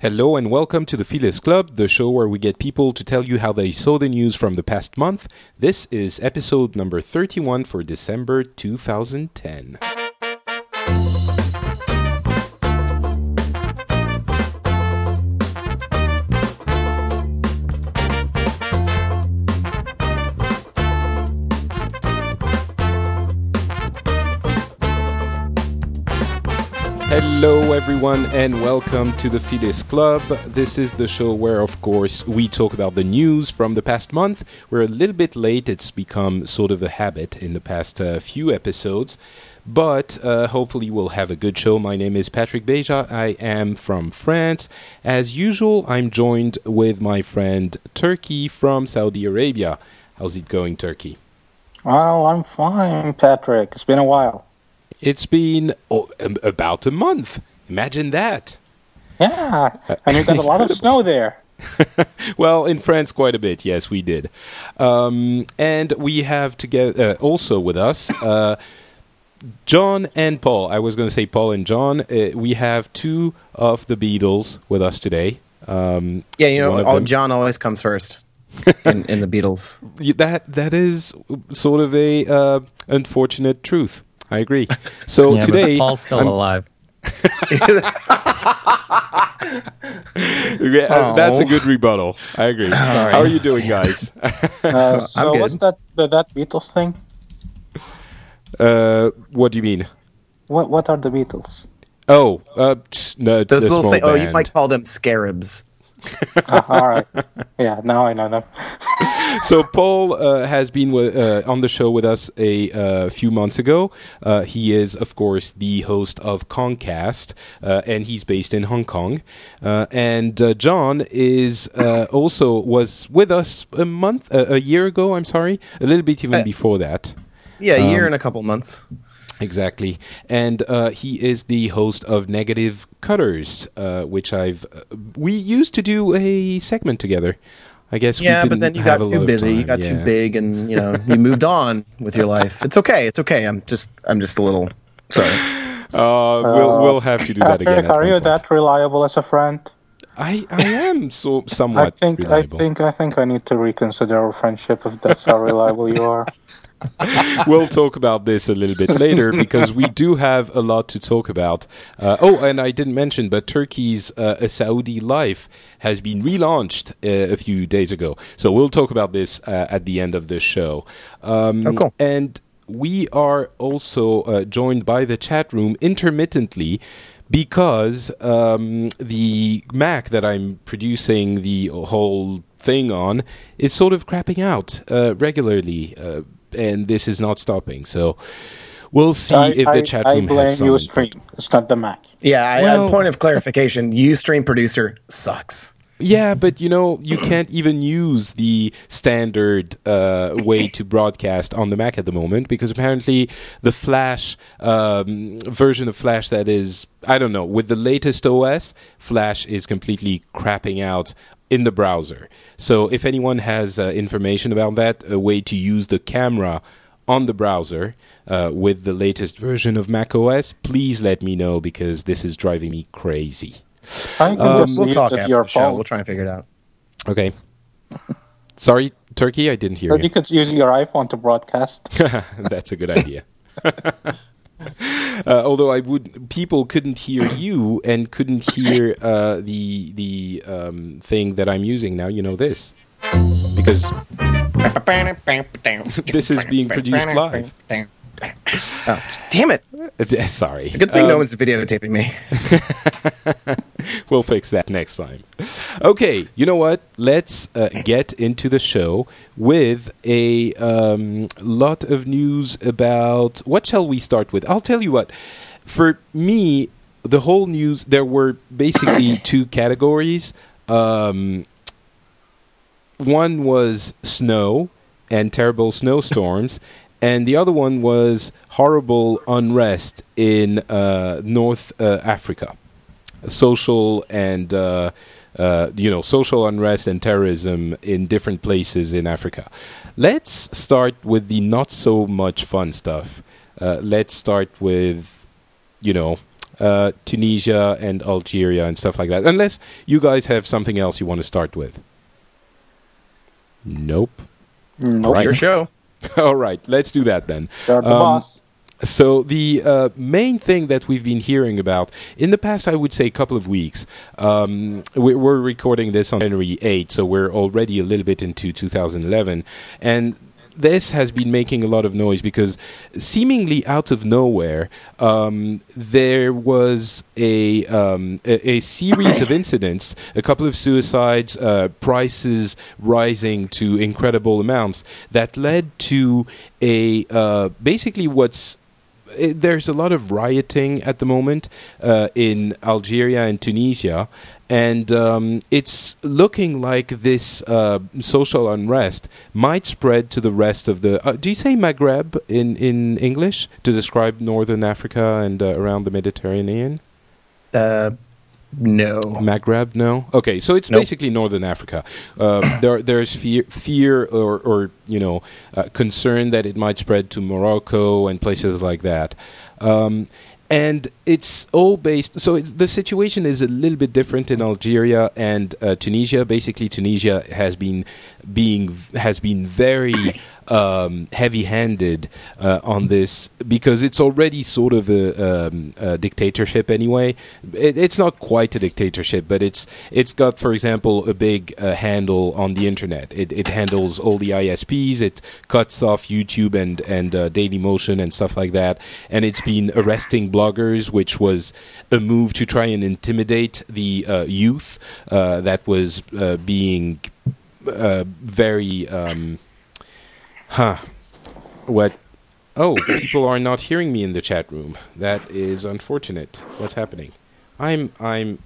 Hello and welcome to the Phileas Club, the show where we get people to tell you how they saw the news from the past month. This is episode number 31 for December 2010. Hello, everyone, and welcome to the Phileas Club. This is the show where, of course, we talk about the news from the past month. We're a little bit late, it's become sort of a habit in the past uh, few episodes, but uh, hopefully, we'll have a good show. My name is Patrick Beja, I am from France. As usual, I'm joined with my friend Turki from Saudi Arabia. How's it going, Turki? Well, I'm fine, Patrick. It's been a while. It's been oh, about a month. Imagine that. Yeah, and you got a lot of snow there. well, in France, quite a bit. Yes, we did. Um, and we have together uh, also with us uh, John and Paul. I was going to say Paul and John. Uh, we have two of the Beatles with us today. Um, yeah, you know, all, John always comes first. in, in, the Beatles, that that is sort of a uh, unfortunate truth. I agree. So yeah, today, Paul's still I'm, alive. yeah, that's a good rebuttal. I agree. Sorry. How are you doing, guys? uh, so what's that that Beatles thing? Uh, what do you mean? What What are the Beatles? Oh, uh, no, those little things. Oh, you might call them scarabs uh, all right. Yeah, now I know them. so Paul uh, has been uh, on the show with us a uh, few months ago. Uh, he is, of course, the host of Concast, uh, and he's based in Hong Kong. and John is also was with us a month, a year ago. I'm sorry, a little bit even before that. Yeah, a year um, and a couple months. Exactly. And uh, he is the host of Negative Cutters, uh, which I've. Uh, we used to do a segment together. I guess yeah, but then you got too busy, you got yeah. too big, and you know you moved on with your life. It's okay, it's okay. I'm just, I'm just a little sorry. Uh, we'll we'll have to do that again. Are you that reliable as a friend? I, I am so somewhat. I think reliable. I think I think I need to reconsider our friendship if that's how reliable you are. we'll talk about this a little bit later because we do have a lot to talk about. Uh, oh, and I didn't mention, but Turki's uh, Saudi Life has been relaunched uh, a few days ago. So we'll talk about this uh, at the end of the show. Um, oh, cool. And we are also uh, joined by the chat room intermittently because um, the Mac that I'm producing the whole thing on is sort of crapping out uh, regularly. Uh, and this is not stopping. So we'll see I, if the chat room I blame has Ustream. It's not the Mac. Yeah, I, well, point of clarification: Ustream producer sucks. Yeah, but you know you can't even use the standard uh, way to broadcast on the Mac at the moment because apparently the Flash um, version of Flash that is I don't know with the latest OS, Flash is completely crapping out in the browser. So if anyone has uh, information about that, a way to use the camera on the browser uh, with the latest version of macOS, please let me know because this is driving me crazy. Um, we'll talk after the show. We'll try and figure it out. Okay. Sorry, Turki, I didn't hear but you. You could use your iPhone to broadcast. That's a good idea. Uh, although I would, people couldn't hear you and couldn't hear uh, the the um, thing that I'm using now. You know this because this is being produced live. Oh, damn it! Sorry. It's a good thing um, no one's videotaping me. we'll fix that next time. Okay, you know what? Let's uh, get into the show with a um, lot of news about. What shall we start with? I'll tell you what. For me, the whole news, there were basically two categories. Um, one was snow and terrible snowstorms, and the other one was horrible unrest in uh, North uh, Africa, social and uh, uh, you know social unrest and terrorism in different places in Africa. Let's start with the not so much fun stuff. Uh, let's start with you know uh, Tunisia and Algeria and stuff like that. Unless you guys have something else you want to start with. Nope. Nope. Right. Your show. All right, let's do that then. You're the boss. So the uh, main thing that we've been hearing about in the past, I would say, a couple of weeks. Um, we, we're recording this on January 8th, so we're already a little bit into 2011, and this has been making a lot of noise because seemingly out of nowhere, um, there was a, um, a, a series of incidents, a couple of suicides, uh, prices rising to incredible amounts that led to a uh, basically what's it, there's a lot of rioting at the moment uh, in Algeria and Tunisia, and um, it's looking like this uh, social unrest might spread to the rest of the. Uh, do you say Maghreb in, in English to describe northern Africa and uh, around the Mediterranean? No. Maghreb, no. Okay, so it's Nope. basically northern Africa. Uh, there, there's fear, fear or, or you know, uh, concern that it might spread to Morocco and places like that. Um, and it's all based. So it's, the situation is a little bit different in Algeria and uh, Tunisia. Basically, Tunisia has been being has been very um, heavy-handed uh, on this because it's already sort of a, um, a dictatorship anyway. It, it's not quite a dictatorship, but it's it's got, for example, a big uh, handle on the internet. It, it handles all the ISPs. It cuts off YouTube and and uh, Daily Motion and stuff like that. And it's been arresting bloggers, which was a move to try and intimidate the uh, youth uh, that was uh, being uh, very. Um, Huh. What? Oh, people are not hearing me in the chat room. That is unfortunate. What's happening? I'm. I'm.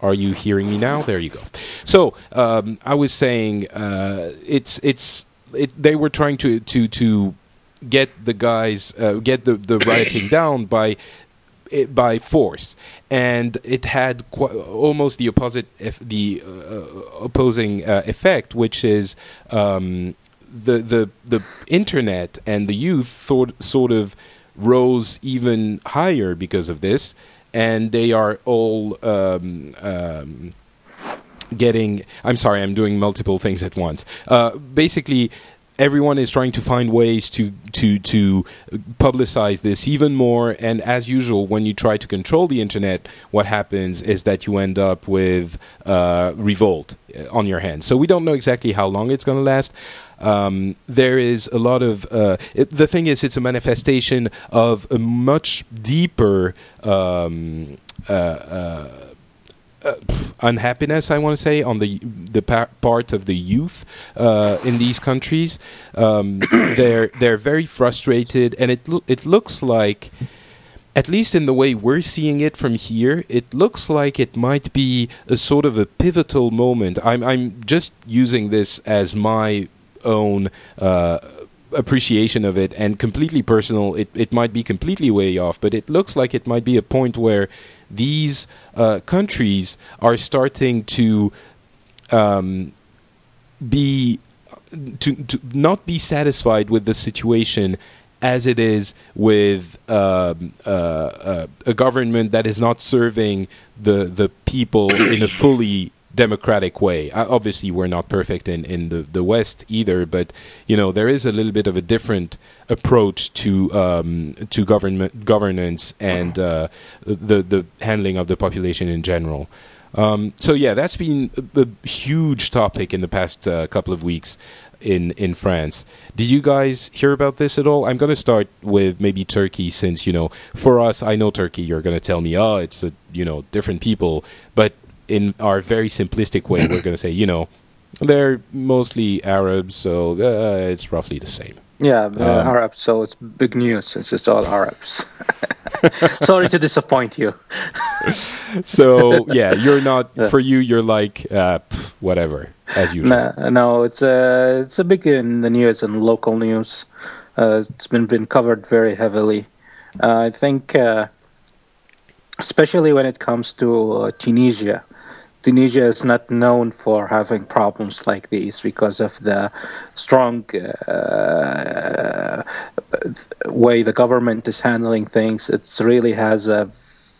Are you hearing me now? There you go. So um, I was saying, uh, it's it's it, they were trying to to to get the guys uh, get the the rioting down by it by force, and it had qu- almost the opposite, the uh, opposing uh, effect, which is um, the the the internet and the youth thought, sort of rose even higher because of this, and they are all. Um, um, getting i'm sorry i'm doing multiple things at once uh, basically everyone is trying to find ways to to to publicize this even more. And as usual when you try to control the internet what happens is that you end up with uh, revolt on your hands. So we don't know exactly how long it's going to last. Um, there is a lot of uh, it, the thing is it's a manifestation of a much deeper um, uh, uh, uh, unhappiness, I want to say, on the the pa- part of the youth uh, in these countries. Um, they're they're very frustrated, and it loo- it looks like. At least in the way we're seeing it from here, it looks like it might be a sort of a pivotal moment. I'm I'm just using this as my own uh, appreciation of it and completely personal. It it might be completely way off, but it looks like it might be a point where these uh, countries are starting to um, be to, to not be satisfied with the situation as it is with um, uh, uh, a government that is not serving the the people in a fully democratic way. Uh, obviously, we're not perfect in, in the, the West either, but you know there is a little bit of a different approach to um, to government governance and uh, the the handling of the population in general. Um, so yeah, that's been a, a huge topic in the past uh, couple of weeks in in France. Did you guys hear about this at all? I'm going to start with maybe Turki, since you know for us, I know Turki. You're going to tell me, oh, it's a you know different people, but in our very simplistic way, we're going to say, you know, they're mostly Arabs, so uh, it's roughly the same. Yeah, uh, Um, Arabs. So it's big news. It's just all Arabs. Sorry to disappoint you. So yeah, you're not for you. You're like uh, pff, whatever as usual. No, no, it's a it's a big in the news and local news. Uh, it's been been covered very heavily. Uh, I think, uh, especially when it comes to uh, Tunisia. Tunisia is not known for having problems like these because of the strong uh, way the government is handling things. It really has a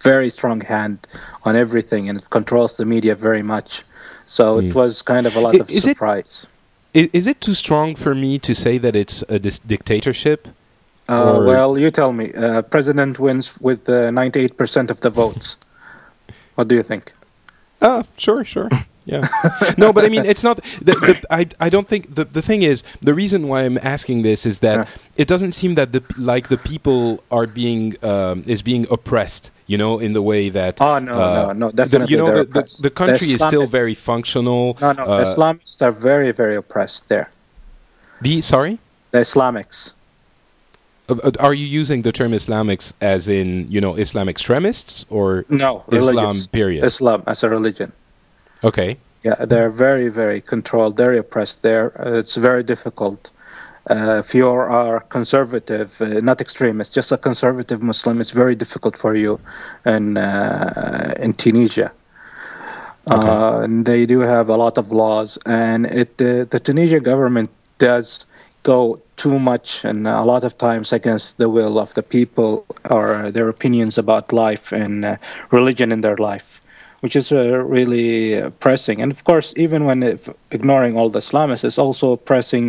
very strong hand on everything, and it controls the media very much. So mm. it was kind of a lot of surprise. It, is it too strong for me to say that it's a dis- dictatorship? Uh, well, you tell me. Uh, president wins with 98% of the votes. what do you think? Uh, sure, sure. Yeah. no, but I mean, it's not. The, the, I I don't think the the thing is the reason why I'm asking this is that yeah. it doesn't seem that the like the people are being um, is being oppressed. You know, in the way that oh no uh, no no definitely you know the, the, the, country is still very functional. No no, uh, the Islamists are very very oppressed there. The sorry. The Islamics. Uh, uh, are you using the term Islamics as in you know Islam extremists or no Islam religious. period? Islam as a religion. Okay. Yeah, they're very very controlled, very oppressed there. Uh, it's very difficult. Uh, if you are conservative, uh, not extremist, just a conservative Muslim, it's very difficult for you in uh, in Tunisia. Okay. and they do have a lot of laws, and it the Tunisia government does go too much and a lot of times against the will of the people or their opinions about life and uh, religion in their life, which is uh, really pressing. And of course, even when ignoring all the Islamists, it's also pressing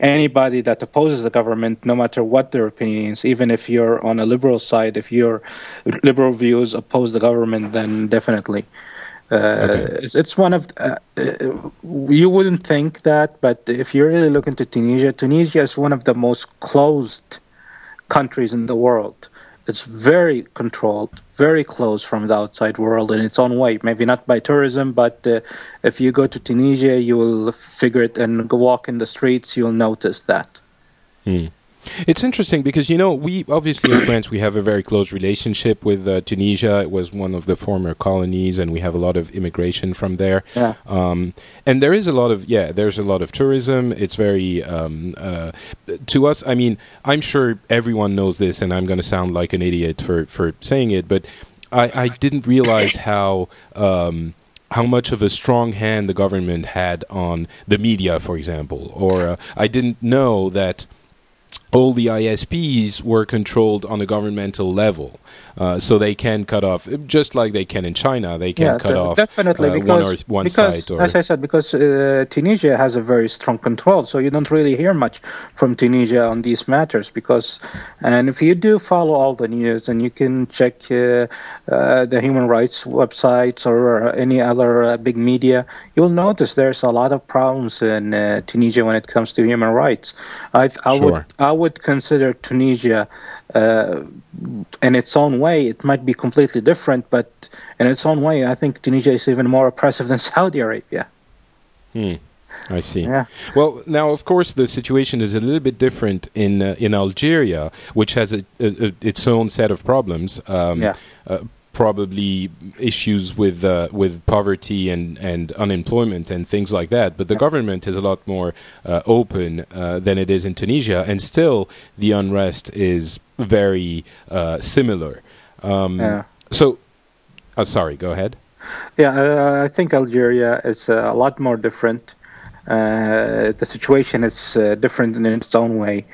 anybody that opposes the government, no matter what their opinions. Even if you're on a liberal side, if your liberal views oppose the government, then definitely. Uh, okay. it's, it's, one of uh, uh, you wouldn't think that, but if you really look into Tunisia, Tunisia is one of the most closed countries in the world. It's very controlled, very closed from the outside world in its own way. Maybe not by tourism, but uh, if you go to Tunisia, you will figure it and go walk in the streets, you'll notice that. Hmm. It's interesting because you know we obviously in France we have a very close relationship with uh, Tunisia. It was one of the former colonies, and we have a lot of immigration from there. Yeah. Um, and there is a lot of yeah, there's a lot of tourism. It's very um, uh, to us. I mean, I'm sure everyone knows this, and I'm going to sound like an idiot for for saying it, but I, I didn't realize how. Um, how much of a strong hand the government had on the media, for example, or uh, I didn't know that all the ISPs were controlled on a governmental level, uh, so they can cut off just like they can in China. They can yeah, cut off definitely uh, because, one, or, one because, site. Or as I said, because uh, Tunisia has a very strong control, so you don't really hear much from Tunisia on these matters. Because, and if you do follow all the news, and you can check uh, uh, the human rights websites or any other uh, big media, you'll notice there's a lot of problems in Tunisia when it comes to human rights. I, I sure. would I would consider Tunisia uh, in its own way. It might be completely different, but in its own way, I think Tunisia is even more oppressive than Saudi Arabia. Hmm. I see. Yeah. Well, now of course the situation is a little bit different in uh, in Algeria, which has a, a, a, its own set of problems. Um, yeah. Uh, probably issues with uh, with poverty and, and unemployment and things like that. But the government is a lot more uh, open uh, than it is in Tunisia, and still the unrest is very uh, similar. Um, yeah. So, uh, sorry, go ahead. Yeah, uh, I think Algeria is a lot more different. Uh, the situation is uh, different in its own way.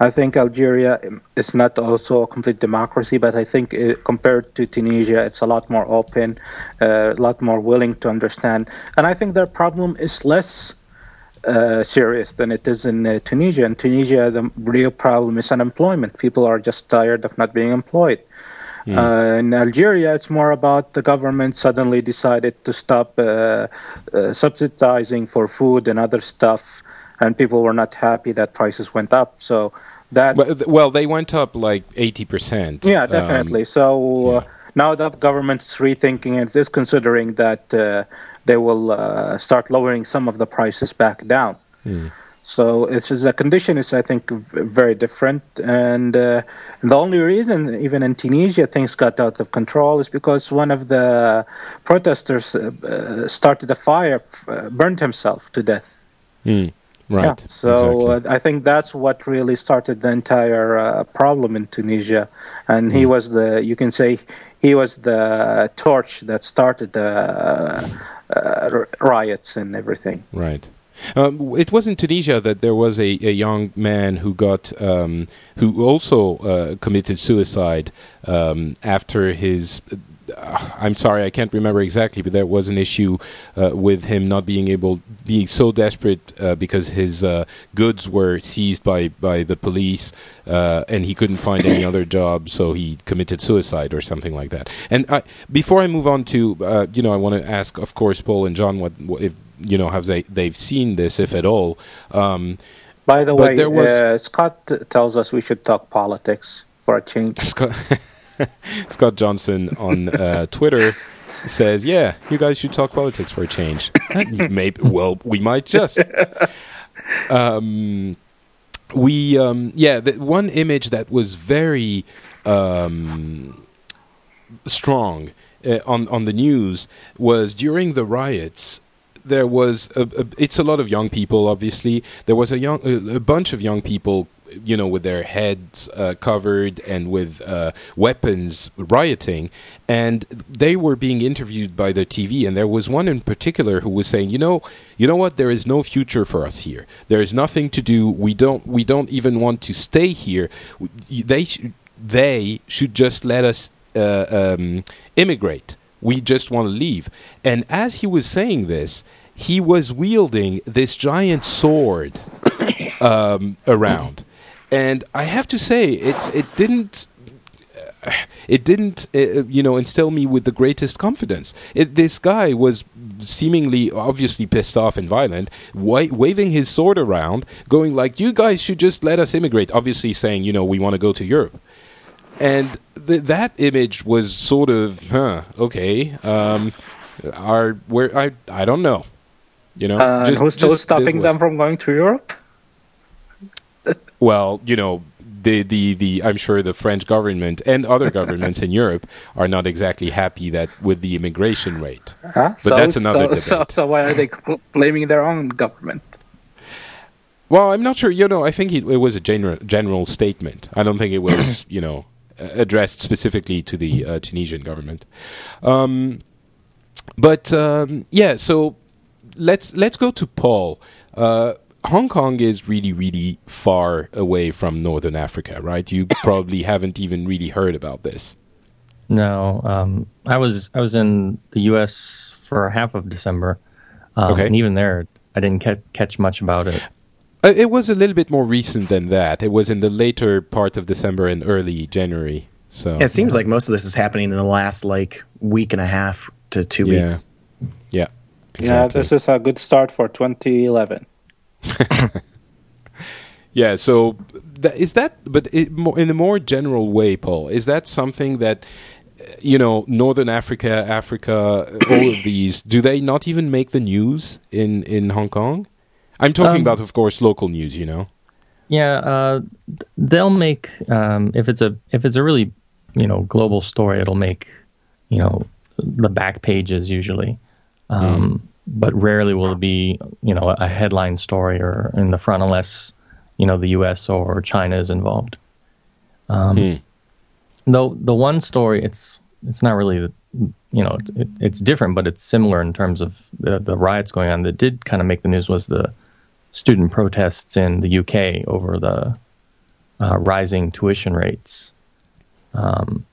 I think Algeria is not also a complete democracy, but I think uh, compared to Tunisia, it's a lot more open, uh, a lot more willing to understand. And I think their problem is less serious than it is in Tunisia. In Tunisia, the real problem is unemployment. People are just tired of not being employed. Mm. Uh, in Algeria, it's more about the government suddenly decided to stop uh, uh, subsidizing for food and other stuff, and people were not happy that prices went up. So that well, they went up like eighty percent. Yeah, definitely. Um, so. Yeah. Now the government's rethinking and is considering that uh, they will uh, start lowering some of the prices back down. Mm. So it's just the condition is, I think, very different. And uh, the only reason, even in Tunisia, things got out of control is because one of the protesters uh, uh started a fire, uh, burned himself to death. Mm, right. Yeah. So exactly. Uh, I think that's what really started the entire uh, problem in Tunisia. And he hmm. was the, you can say, he was the torch that started the riots and everything. Right. Um, it was in Tunisia that there was a, a young man who got um, who also uh, committed suicide um, after his uh, I'm sorry, I can't remember exactly, but there was an issue uh, with him not being able, being so desperate uh, because his uh, goods were seized by, by the police, and he couldn't find any other job, so he committed suicide or something like that. And I, before I move on to, you know, I want to ask, of course, Paul and John, what, what if you know have they they've seen this, if at all. Um, by the way, was, Scott tells us we should talk politics for a change. Scott, Scott Johnson on uh, Twitter says, "Yeah, you guys should talk politics for a change." Maybe, well, we might just. Um, we, um, yeah, the one image that was very um, strong uh, on on the news was during the riots there was a, a, it's a lot of young people obviously there was a young a, bunch of young people you know, with their heads uh, covered and with uh, weapons rioting. And they were being interviewed by the TV, and there was one in particular who was saying, "You know, you know what? There is no future for us here. There is nothing to do. We don't. We don't even want to stay here. They, sh- they should just let us uh, um, immigrate. We just want to leave." And as he was saying this, he was wielding this giant sword um, around and I have to say, it's it didn't. Uh, it didn't, uh, you know, instill me with the greatest confidence. It, this guy was seemingly, obviously pissed off and violent, wa- waving his sword around, going like, "You guys should just let us immigrate." Obviously, saying, you know, we want to go to Europe. And th- that image was sort of, huh, okay. Um, are where I I don't know, you know. Uh, just, who's still stopping them from going to Europe? Well, you know, the, the, the I'm sure the French government and other governments in Europe are not exactly happy that with the immigration rate. Huh? But so, that's another so, debate. So, so why are they blaming their own government? Well, I'm not sure. You know, I think it, it was a general general statement. I don't think it was, you know, addressed specifically to the uh, Tunisian government. Um, but um, yeah, so let's let's go to Paul. Uh, Hong Kong is really, really far away from Northern Africa, right? You probably haven't even really heard about this. No, um, I was I was in the U.S. for half of December, um, okay. and even there, I didn't ca- catch much about it. Uh, it was a little bit more recent than that. It was in the later part of December and early January. So yeah, it seems like most of this is happening in the last like week and a half to two yeah. weeks. Yeah, exactly. yeah. This is a good start for 2011. yeah. So is that? But it, in a more general way, Paul, is that something that? You know, Northern Africa, Africa, all of these, do they not even make the news in, in Hong Kong? I'm talking um, about, of course, local news. You know. Yeah, uh, they'll make um, if it's a if it's a really you know global story, it'll make you know the back pages usually. Um, mm but rarely will it be you know a headline story or in the front unless you know the U.S. or China is involved. Um, hmm. Though the one story, it's it's not really you know it, it's different, but it's similar in terms of the, the riots going on. That did kind of make the news was the student protests in the UK over the uh, rising tuition rates, um,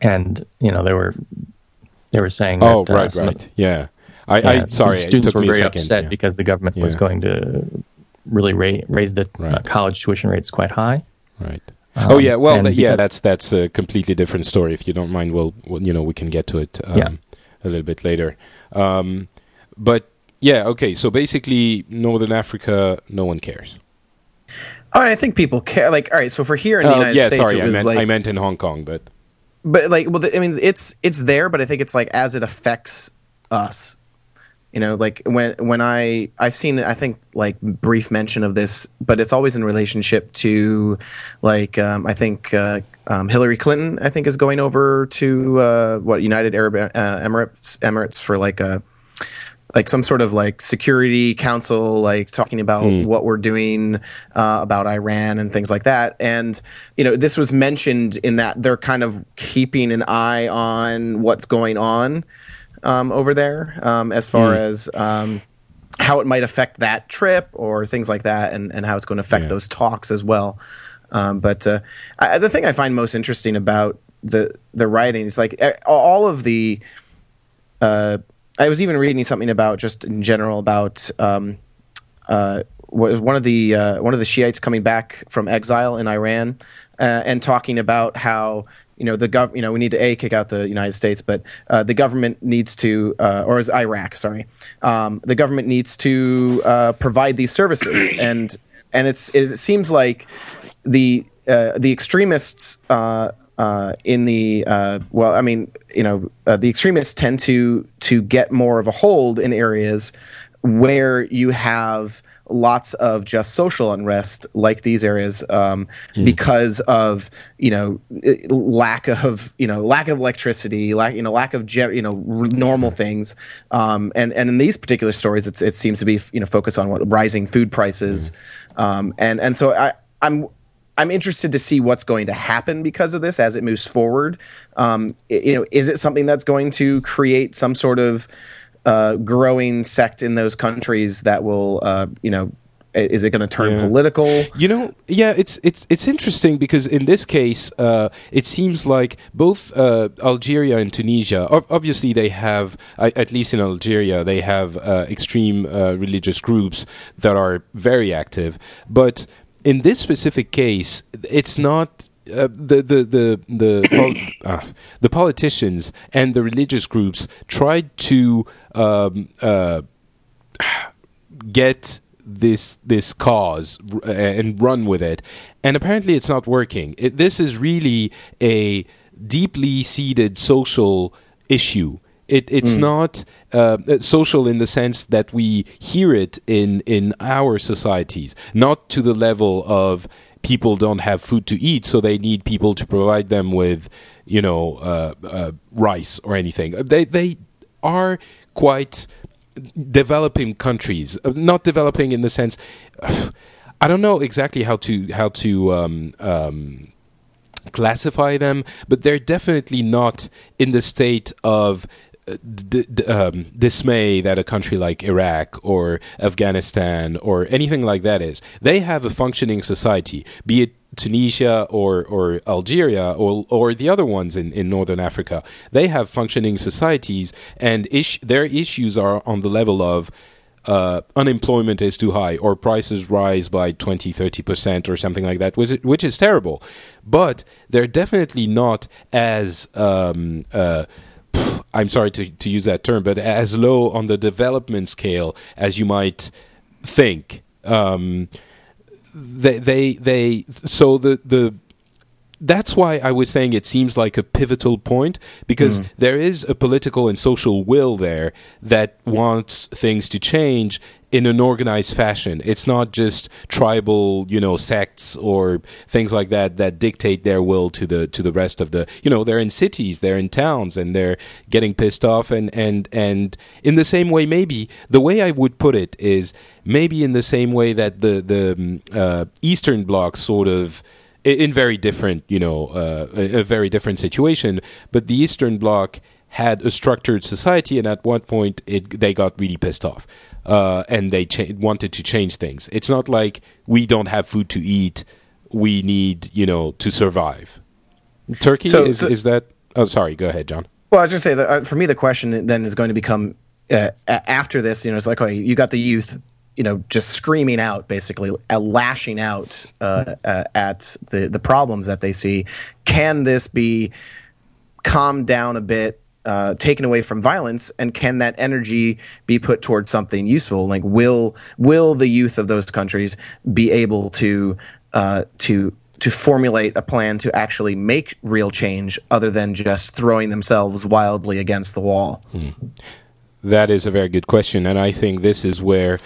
and you know they were they were saying oh that, uh, right right yeah I, yeah, I sorry, students were very upset yeah. because the government yeah. was going to really ra- raise the uh, right. uh, college tuition rates quite high. Right. Um, oh yeah, well th- yeah, that's that's a completely different story. If you don't mind, we'll, we'll you know we can get to it um, a little bit later. Um, but yeah, okay. So basically, Northern Africa, no one cares. All right, I think people care. Like, all right, so for here in the uh, United yeah, States, sorry, I meant, like, I meant in Hong Kong, but but like, well, the, I mean, it's it's there, but I think it's like as it affects us you know like when when i i've seen i think like brief mention of this but it's always in relationship to like um, i think uh, um, hillary clinton i think is going over to uh, what united arab uh, emirates emirates for like a like some sort of like security council like talking about mm. what we're doing uh, about iran and things like that and you know this was mentioned in that they're kind of keeping an eye on what's going on um, over there um, as far mm. as um, how it might affect that trip or things like that, and, and how it's going to affect yeah. those talks as well. Um, but uh, I, the thing I find most interesting about the the writing. It's like all of the. Uh, I was even reading something about just in general about um, uh, one of the uh, one of the Shiites coming back from exile in Iran uh, and talking about how you know the gov you know we need to a kick out the United States, but uh, the government needs to uh, or is Iraq sorry um, the government needs to uh, provide these services. And and it's it seems like the uh, the extremists uh, in the uh, well, I mean, you know, uh, the extremists tend to to get more of a hold in areas where you have lots of just social unrest like these areas um, mm. because of you know lack of you know lack of electricity lack you know lack of you know normal things um, and and in these particular stories it seems to be you know focused on what rising food prices mm. um, and and so I I'm I'm interested to see what's going to happen because of this as it moves forward. Um, you know, is it something that's going to create some sort of uh, growing sect in those countries that will, uh, you know, is it going to turn yeah. political? You know, yeah, it's it's it's interesting because in this case, uh, it seems like both uh, Algeria and Tunisia, obviously, they have at least in Algeria, they have uh, extreme uh, religious groups that are very active, but in this specific case, it's not uh, the the the the, pol- uh, the politicians and the religious groups tried to um, uh, get this this cause uh, and run with it, and apparently it's not working. It, this is really a deeply seated social issue it, it's mm. not uh, social in the sense that we hear it in in our societies, not to the level of people don't have food to eat, so they need people to provide them with, you know, uh, uh, rice or anything. They they are quite developing countries, uh, not developing in the sense. I don't know exactly how to how to um, um, classify them, but they're definitely not in the state of d- d- um, dismay that a country like Iraq or Afghanistan or anything like that is. They have a functioning society, be it Tunisia or, or Algeria or, or the other ones in, in Northern Africa. They have functioning societies, and ish- their issues are on the level of uh, unemployment is too high or prices rise by 20 30% or something like that which, which is terrible but they're definitely not as um, uh, I'm sorry to, to use that term, but as low on the development scale as you might think. Um, they, they, they, so the, the, that's why I was saying it seems like a pivotal point because mm. there is a political and social will there that wants things to change in an organized fashion. It's not just tribal, you know, sects or things like that that dictate their will to the to the rest of the. You know, they're in cities, they're in towns, and they're getting pissed off. And and and in the same way, maybe the way I would put it is maybe in the same way that the the um, uh, Eastern Bloc sort of in very different, you know, uh, a, a very different situation, but the Eastern Bloc had a structured society, and at one point it, they got really pissed off uh, and they cha- wanted to change things. It's not like we don't have food to eat; we need, you know, to survive. Turki so, is so, is that? Oh, sorry. Go ahead, John. Well, I was just say that uh, for me, the question then is going to become uh, after this. You know, it's like, oh, you got the youth you know, just screaming out, basically uh, lashing out uh, uh, at the the problems that they see. Can this be calmed down a bit uh, taken away from violence and can that energy be put towards something useful like will will the youth of those countries be able to uh, to to formulate a plan to actually make real change other than just throwing themselves wildly against the wall hmm. that is a very good question and i think this is where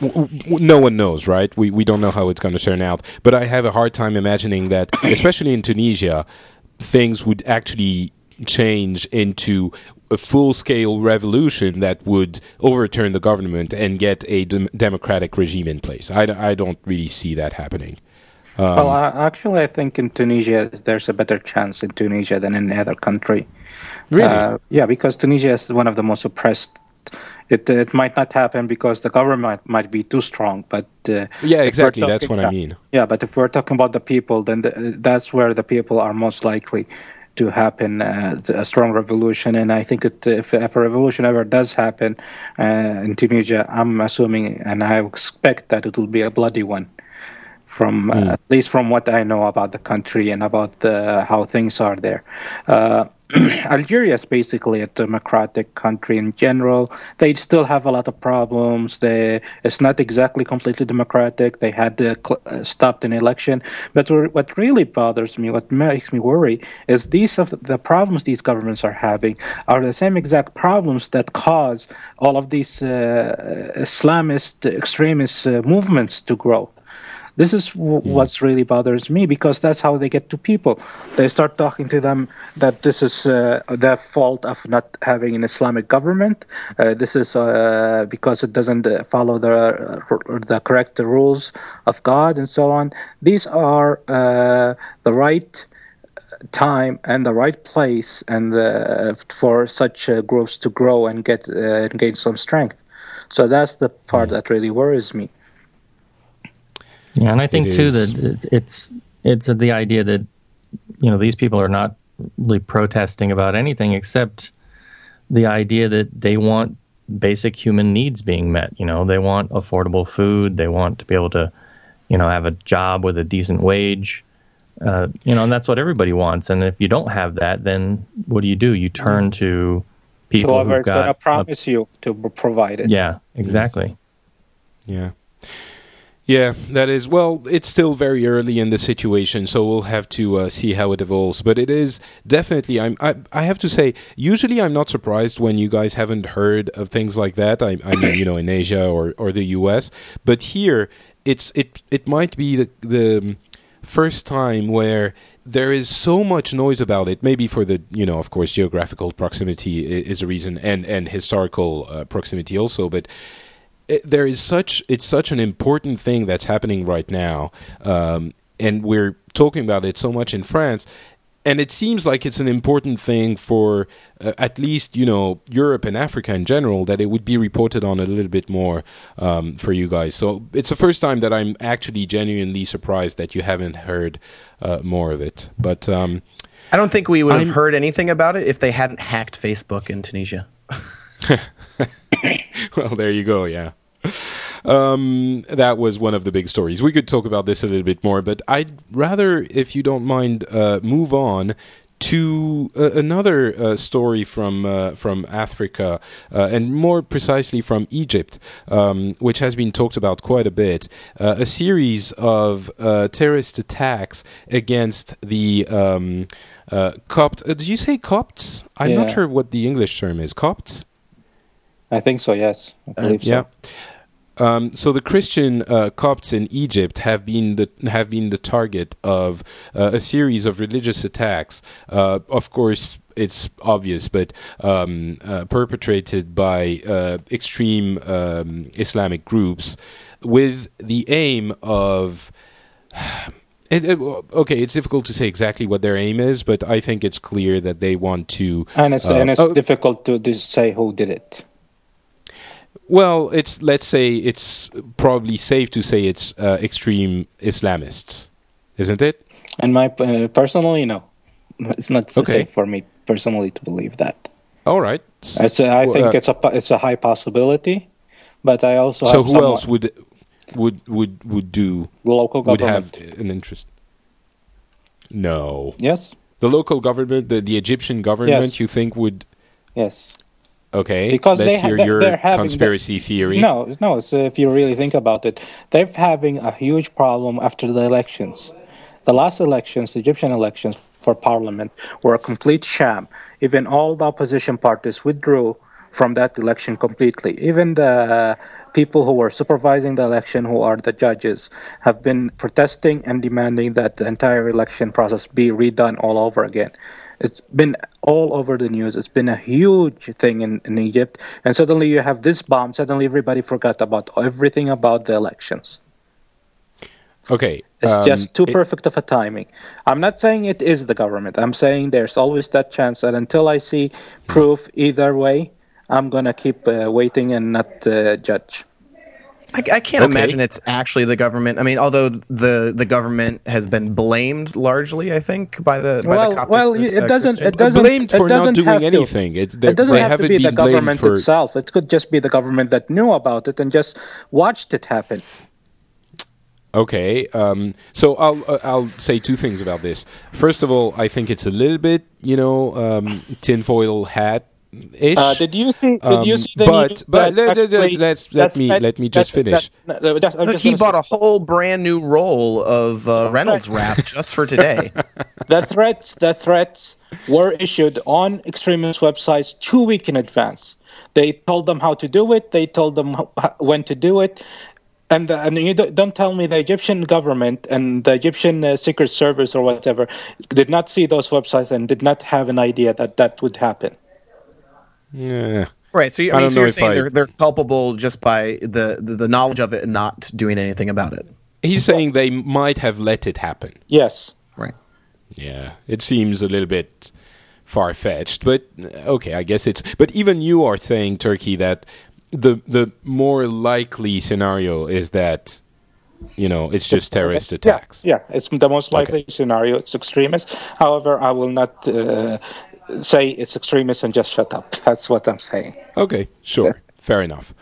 no one knows, right? We we don't know how it's going to turn out. But I have a hard time imagining that, especially in Tunisia, things would actually change into a full scale revolution that would overturn the government and get a dem- democratic regime in place. I, I don't really see that happening. Um, well, uh, actually, I think in Tunisia, there's a better chance in Tunisia than in any other country. Really? Uh, yeah, because Tunisia is one of the most oppressed. It, it might not happen because the government might be too strong, but uh, yeah, exactly. That's what I mean. Yeah, but if we're talking about the people, then the, that's where the people are most likely to happen uh, a strong revolution. And I think it, if, if a revolution ever does happen uh, in Tunisia, I'm assuming and I expect that it will be a bloody one from uh, at least from what I know about the country and about the, how things are there. Algeria is basically a democratic country in general. They still have a lot of problems. They, it's not exactly completely democratic. They had to cl- uh, stopped an election. But what really bothers me, what makes me worry, is these of the problems these governments are having are the same exact problems that cause all of these uh, Islamist extremist uh, movements to grow. This is w- what's really bothers me because that's how they get to people. They start talking to them that this is uh, their fault of not having an Islamic government. Uh, this is uh, because it doesn't uh, follow the uh, the correct rules of God and so on. These are uh, the right time and the right place and for such groups to grow and get and gain some strength. So that's the part that really worries me. Yeah, and I think too that it's it's the idea that you know these people are not really protesting about anything except the idea that they want basic human needs being met. You know, they want affordable food, they want to be able to, you know, have a job with a decent wage. Uh, you know, and that's what everybody wants. And if you don't have that, then what do you do? You turn to people who've got going to promise a, you to provide it. Yeah, exactly. Yeah. Yeah, that is. Well, it's still very early in the situation, so we'll have to uh, see how it evolves. But it is definitely. I'm. I, I have to say, usually I'm not surprised when you guys haven't heard of things like that. I, I mean, you know, in Asia or or the U.S. But here, it's it it might be the the first time where there is so much noise about it. Maybe for the you know, of course, geographical proximity is a reason, and and historical uh, proximity also, but it, there is such it's such an important thing that's happening right now, um, and we're talking about it so much in France. And it seems like it's an important thing for uh, at least you know Europe and Africa in general that it would be reported on a little bit more um, for you guys. So it's the first time that I'm actually genuinely surprised that you haven't heard uh, more of it. But um, I don't think we would have I'm, heard anything about it if they hadn't hacked Facebook in Tunisia. well, there you go. Yeah. Um, that was one of the big stories. We could talk about this a little bit more, but I'd rather, if you don't mind, uh, move on to uh, another uh, story from uh, from Africa, uh, and more precisely from Egypt, um, which has been talked about quite a bit. Uh, a series of uh, terrorist attacks against the um, Copt. did you say Copts? I'm yeah. not sure what the English term is. Copts. I think so. Yes, I believe so. Yeah. Um, so the Christian uh, Copts in Egypt have been the have been the target of uh, a series of religious attacks. Uh, of course, it's obvious, but um, uh, perpetrated by uh, extreme um, Islamic groups with the aim of. It, it, okay, it's difficult to say exactly what their aim is, but I think it's clear that they want to. And it's, and it's oh, difficult to, to say who did it. Well, it's let's say it's probably safe to say it's uh, extreme Islamists, isn't it? And my uh, personally, no, it's not okay. safe for me personally to believe that. All right, a, I think uh, it's a it's a high possibility, but I also so who else would would would would do the local government would have an interest? No. Yes. The local government, the the Egyptian government, yes. you think would? Yes. Okay, because let's they, hear your conspiracy theory. No, no. So uh, if you really think about it, they're having a huge problem after the elections. The last elections, the Egyptian elections for parliament, were a complete sham. Even all the opposition parties withdrew from that election completely. Even the people who were supervising the election, who are the judges, have been protesting and demanding that the entire election process be redone all over again. It's been all over the news. It's been a huge thing in, in Egypt. And suddenly you have this bomb. Suddenly everybody forgot about everything about the elections. Okay. It's um, just too it, perfect of a timing. I'm not saying it is the government. I'm saying there's always that chance that until I see hmm. proof either way, I'm going to keep uh, waiting and not uh, judge. I, I can't Okay. imagine it's actually the government. I mean, although the the government has been blamed largely, I think, by the by Well- the Coptic well, it uh, doesn't- it doesn't- blamed it for not doesn't doing have to. anything. They, It doesn't have to be the government for. itself. It could just be the government that knew about it and just watched it happen. Okay, um, so I'll uh, I'll say two things about this. First of all, I think it's a little bit, you know, um, tinfoil hat ish. Uh, did you see? Did you Um, see the but- news but let- let- actually- let's- let that me- Fed- let me just that- finish. that- no, that- Look, just he gonna bought a whole brand new roll of uh, Reynolds wrap just for today. The threats, the threats were issued on extremist websites two weeks in advance. They told them how to do it. They told them how, when to do it. And uh, and you don't, don't tell me the Egyptian government and the Egyptian uh, secret service or whatever did not see those websites and did not have an idea that that would happen. Yeah. Right. So, you, I I mean, don't so know you're saying I- they're they're culpable just by the, the the knowledge of it and not doing anything about it. He's saying they might have let it happen. Yes. Right. Yeah, it seems a little bit far fetched, but uh, okay, I guess it's. But even you are saying, Turki, that the the more likely scenario is that you know it's just terrorist attacks. Yeah, yeah, it's the most likely scenario. It's extremist. However, I will not uh, say it's extremist and just shut up. That's what I'm saying. Okay, sure, fair enough.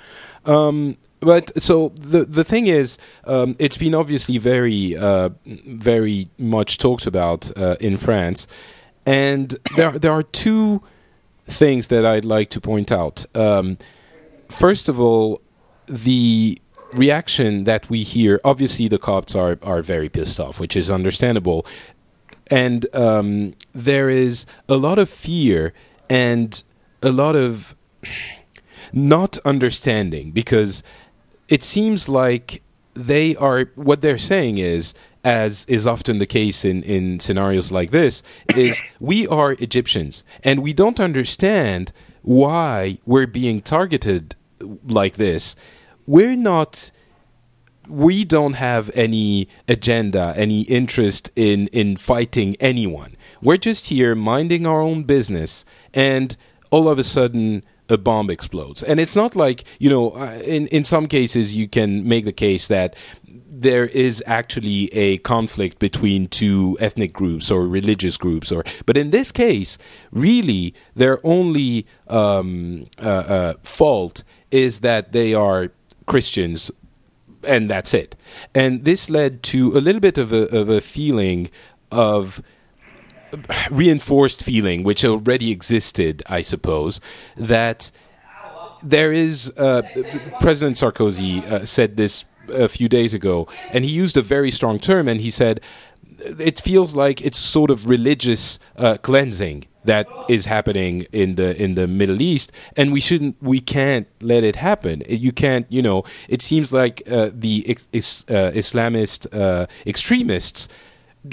Um, but so the the thing is, um, it's been obviously very uh, very much talked about uh, in France, and there there are two things that I'd like to point out. Um, first of all, the reaction that we hear obviously the Copts are are very pissed off, which is understandable, and um, there is a lot of fear and a lot of not understanding because it seems like they are what they're saying is as is often the case in, in scenarios like this is we are Egyptians and we don't understand why we're being targeted like this. We're not we don't have any agenda, any interest in in fighting anyone. We're just here minding our own business, and all of a sudden a bomb explodes. And it's not like you know, uh, in in some cases you can make the case that there is actually a conflict between two ethnic groups or religious groups or but in this case really their only um, uh, uh, fault is that they are christians and that's it. And this led to a little bit of a, of a feeling of reinforced feeling, which already existed, I suppose, that there is. Uh, President Sarkozy uh, said this a few days ago, and he used a very strong term, and he said it feels like it's sort of religious uh, cleansing that is happening in the in the Middle East, and we shouldn't, we can't let it happen. You can't, you know. It seems like uh, the ex- is, uh, Islamist uh, extremists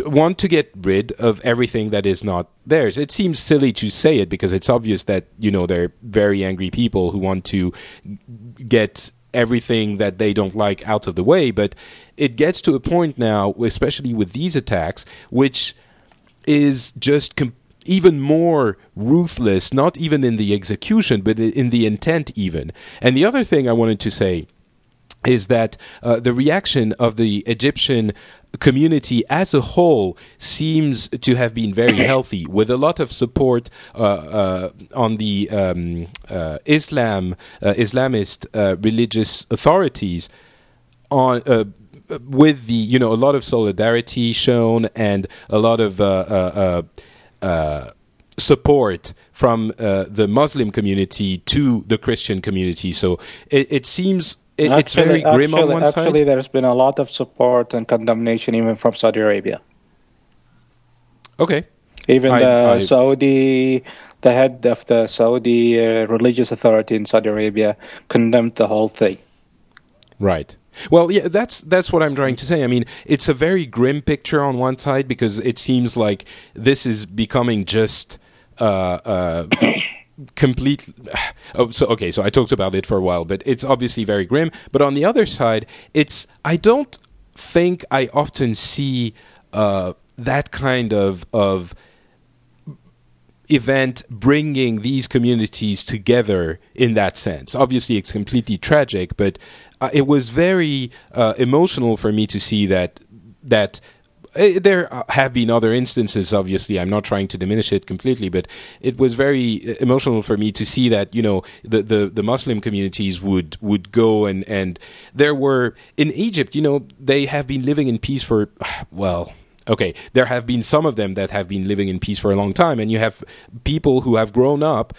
want to get rid of everything that is not theirs. It seems silly to say it because it's obvious that you know they're very angry people who want to get everything that they don't like out of the way. But it gets to a point now, especially with these attacks, which is just com- even more ruthless, not even in the execution, but in the intent, even. And the other thing I wanted to say is that uh, the reaction of the Egyptian community as a whole seems to have been very healthy, with a lot of support uh, uh, on the um, uh, Islam, uh, Islamist uh, religious authorities on. Uh, with the you know a lot of solidarity shown and a lot of uh, uh, uh, support from uh, the Muslim community to the Christian community, so it, it seems it, it's very grim actually, on one actually, side. there's been a lot of support and condemnation even from Saudi Arabia. Okay, Even I- the I- Saudi, the head of the Saudi uh, religious authority in Saudi Arabia condemned the whole thing. Right. Well, yeah, that's that's what I'm trying to say. I mean, it's a very grim picture on one side because it seems like this is becoming just uh, uh, complete. Oh, so okay, so I talked about it for a while, but it's obviously very grim. But on the other side, it's I don't think I often see uh, that kind of of event bringing these communities together in that sense. Obviously, it's completely tragic, but it was very uh, emotional for me to see that that uh, there have been other instances obviously. I'm not trying to diminish it completely but it was very uh, emotional for me to see that you know the, the, the muslim communities would would go and and there were in egypt you know they have been living in peace for well okay there have been some of them that have been living in peace for a long time and you have people who have grown up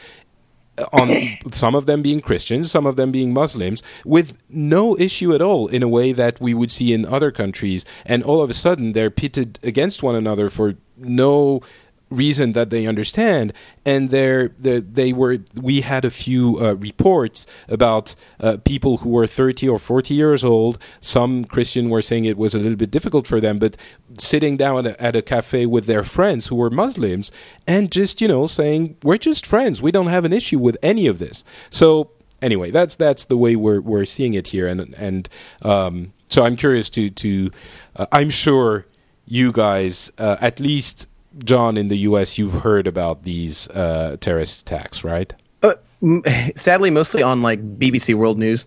on some of them being Christians, some of them being Muslims, with no issue at all in a way that we would see in other countries. And all of a sudden, they're pitted against one another for no reason that they understand. And they they were we had a few uh, reports about uh, people who were 30 or 40 years old. Some christian were saying it was a little bit difficult for them but sitting down at a, at a cafe with their friends who were muslims and just you know saying we're just friends. We don't have an issue with any of this. So anyway that's that's the way we're we're seeing it here. And and um, so i'm curious to to uh, i'm sure you guys uh, at least John, in the U.S., you've heard about these uh, terrorist attacks, right? Uh, sadly, mostly on like BBC World News.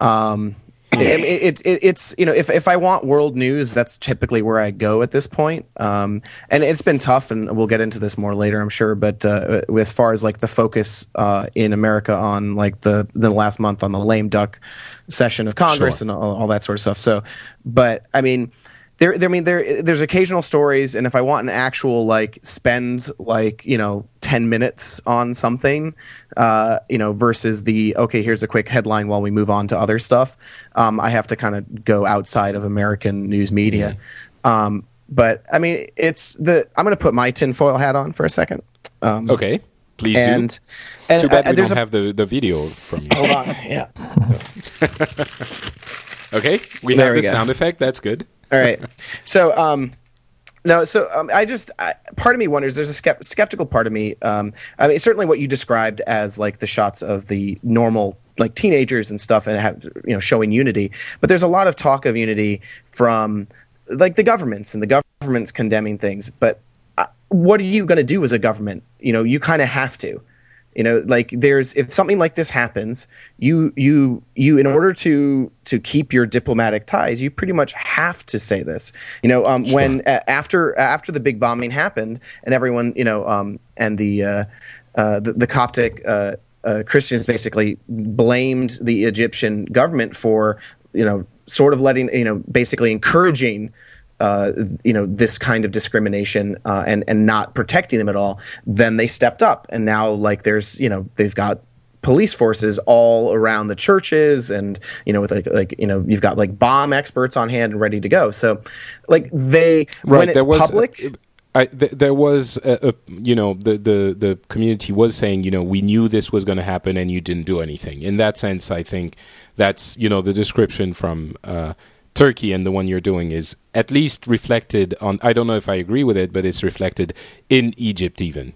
Um, it, it, it, it's you know if if I want world news, that's typically where I go at this point. Um, and it's been tough, and we'll get into this more later, I'm sure. But uh, as far as like the focus uh, in America on like the the last month on the lame duck session of Congress sure. and all, all that sort of stuff. So, but I mean there, there I mean there there's occasional stories and if I want an actual like spend like, you know, 10 minutes on something uh, you know, versus the okay, here's a quick headline while we move on to other stuff, um, I have to kind of go outside of American news media. Mm-hmm. Um, but I mean, it's the I'm going to put my tinfoil hat on for a second. Um, okay, please and, do. And Too bad we don't a, have the, the video from you. Hold on, yeah. okay, we there have we the go. sound effect. That's good. All right. So, um, no, so um, I just I, part of me wonders. There's a skept- skeptical part of me. Um, I mean, certainly what you described as like the shots of the normal like teenagers and stuff, and have you know showing unity. But there's a lot of talk of unity from like the governments and the governments condemning things. But uh, what are you going to do as a government? You know, you kind of have to you know like there's if something like this happens you you you in order to to keep your diplomatic ties you pretty much have to say this you know um, sure. when uh, after after the big bombing happened and everyone you know um, and the uh, uh, the, the, Coptic uh, uh, Christians basically blamed the Egyptian government for you know sort of letting you know basically encouraging uh, you know this kind of discrimination uh, and and not protecting them at all, then they stepped up, and now like there's you know they've got police forces all around the churches and you know with like like you know you've got like bomb experts on hand and ready to go. So like they right, when it's was, public uh, I, th- there was a, a, you know the, the the community was saying you know we knew this was going to happen and you didn't do anything. In that sense I think that's you know the description from uh, Turki and the one you're doing is at least reflected on. I don't know if I agree with it, but it's reflected in Egypt even.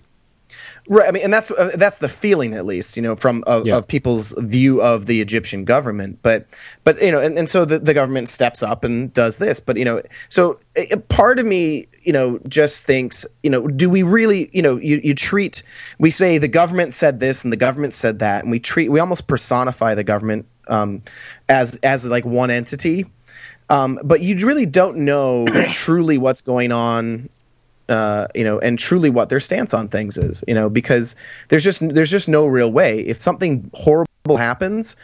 Right. I mean, and that's uh, that's the feeling, at least, you know, from of, yeah. of, people's view of the Egyptian government. But but you know, and, and so the, the government steps up and does this. But you know, so a part of me, you know, just thinks, you know, do we really, you know, you you treat we say the government said this and the government said that, and we treat we almost personify the government um, as as like one entity um, but you really don't know truly what's going on uh, you know, and truly what their stance on things is, you know, because there's just there's just no real way. If something horrible happens,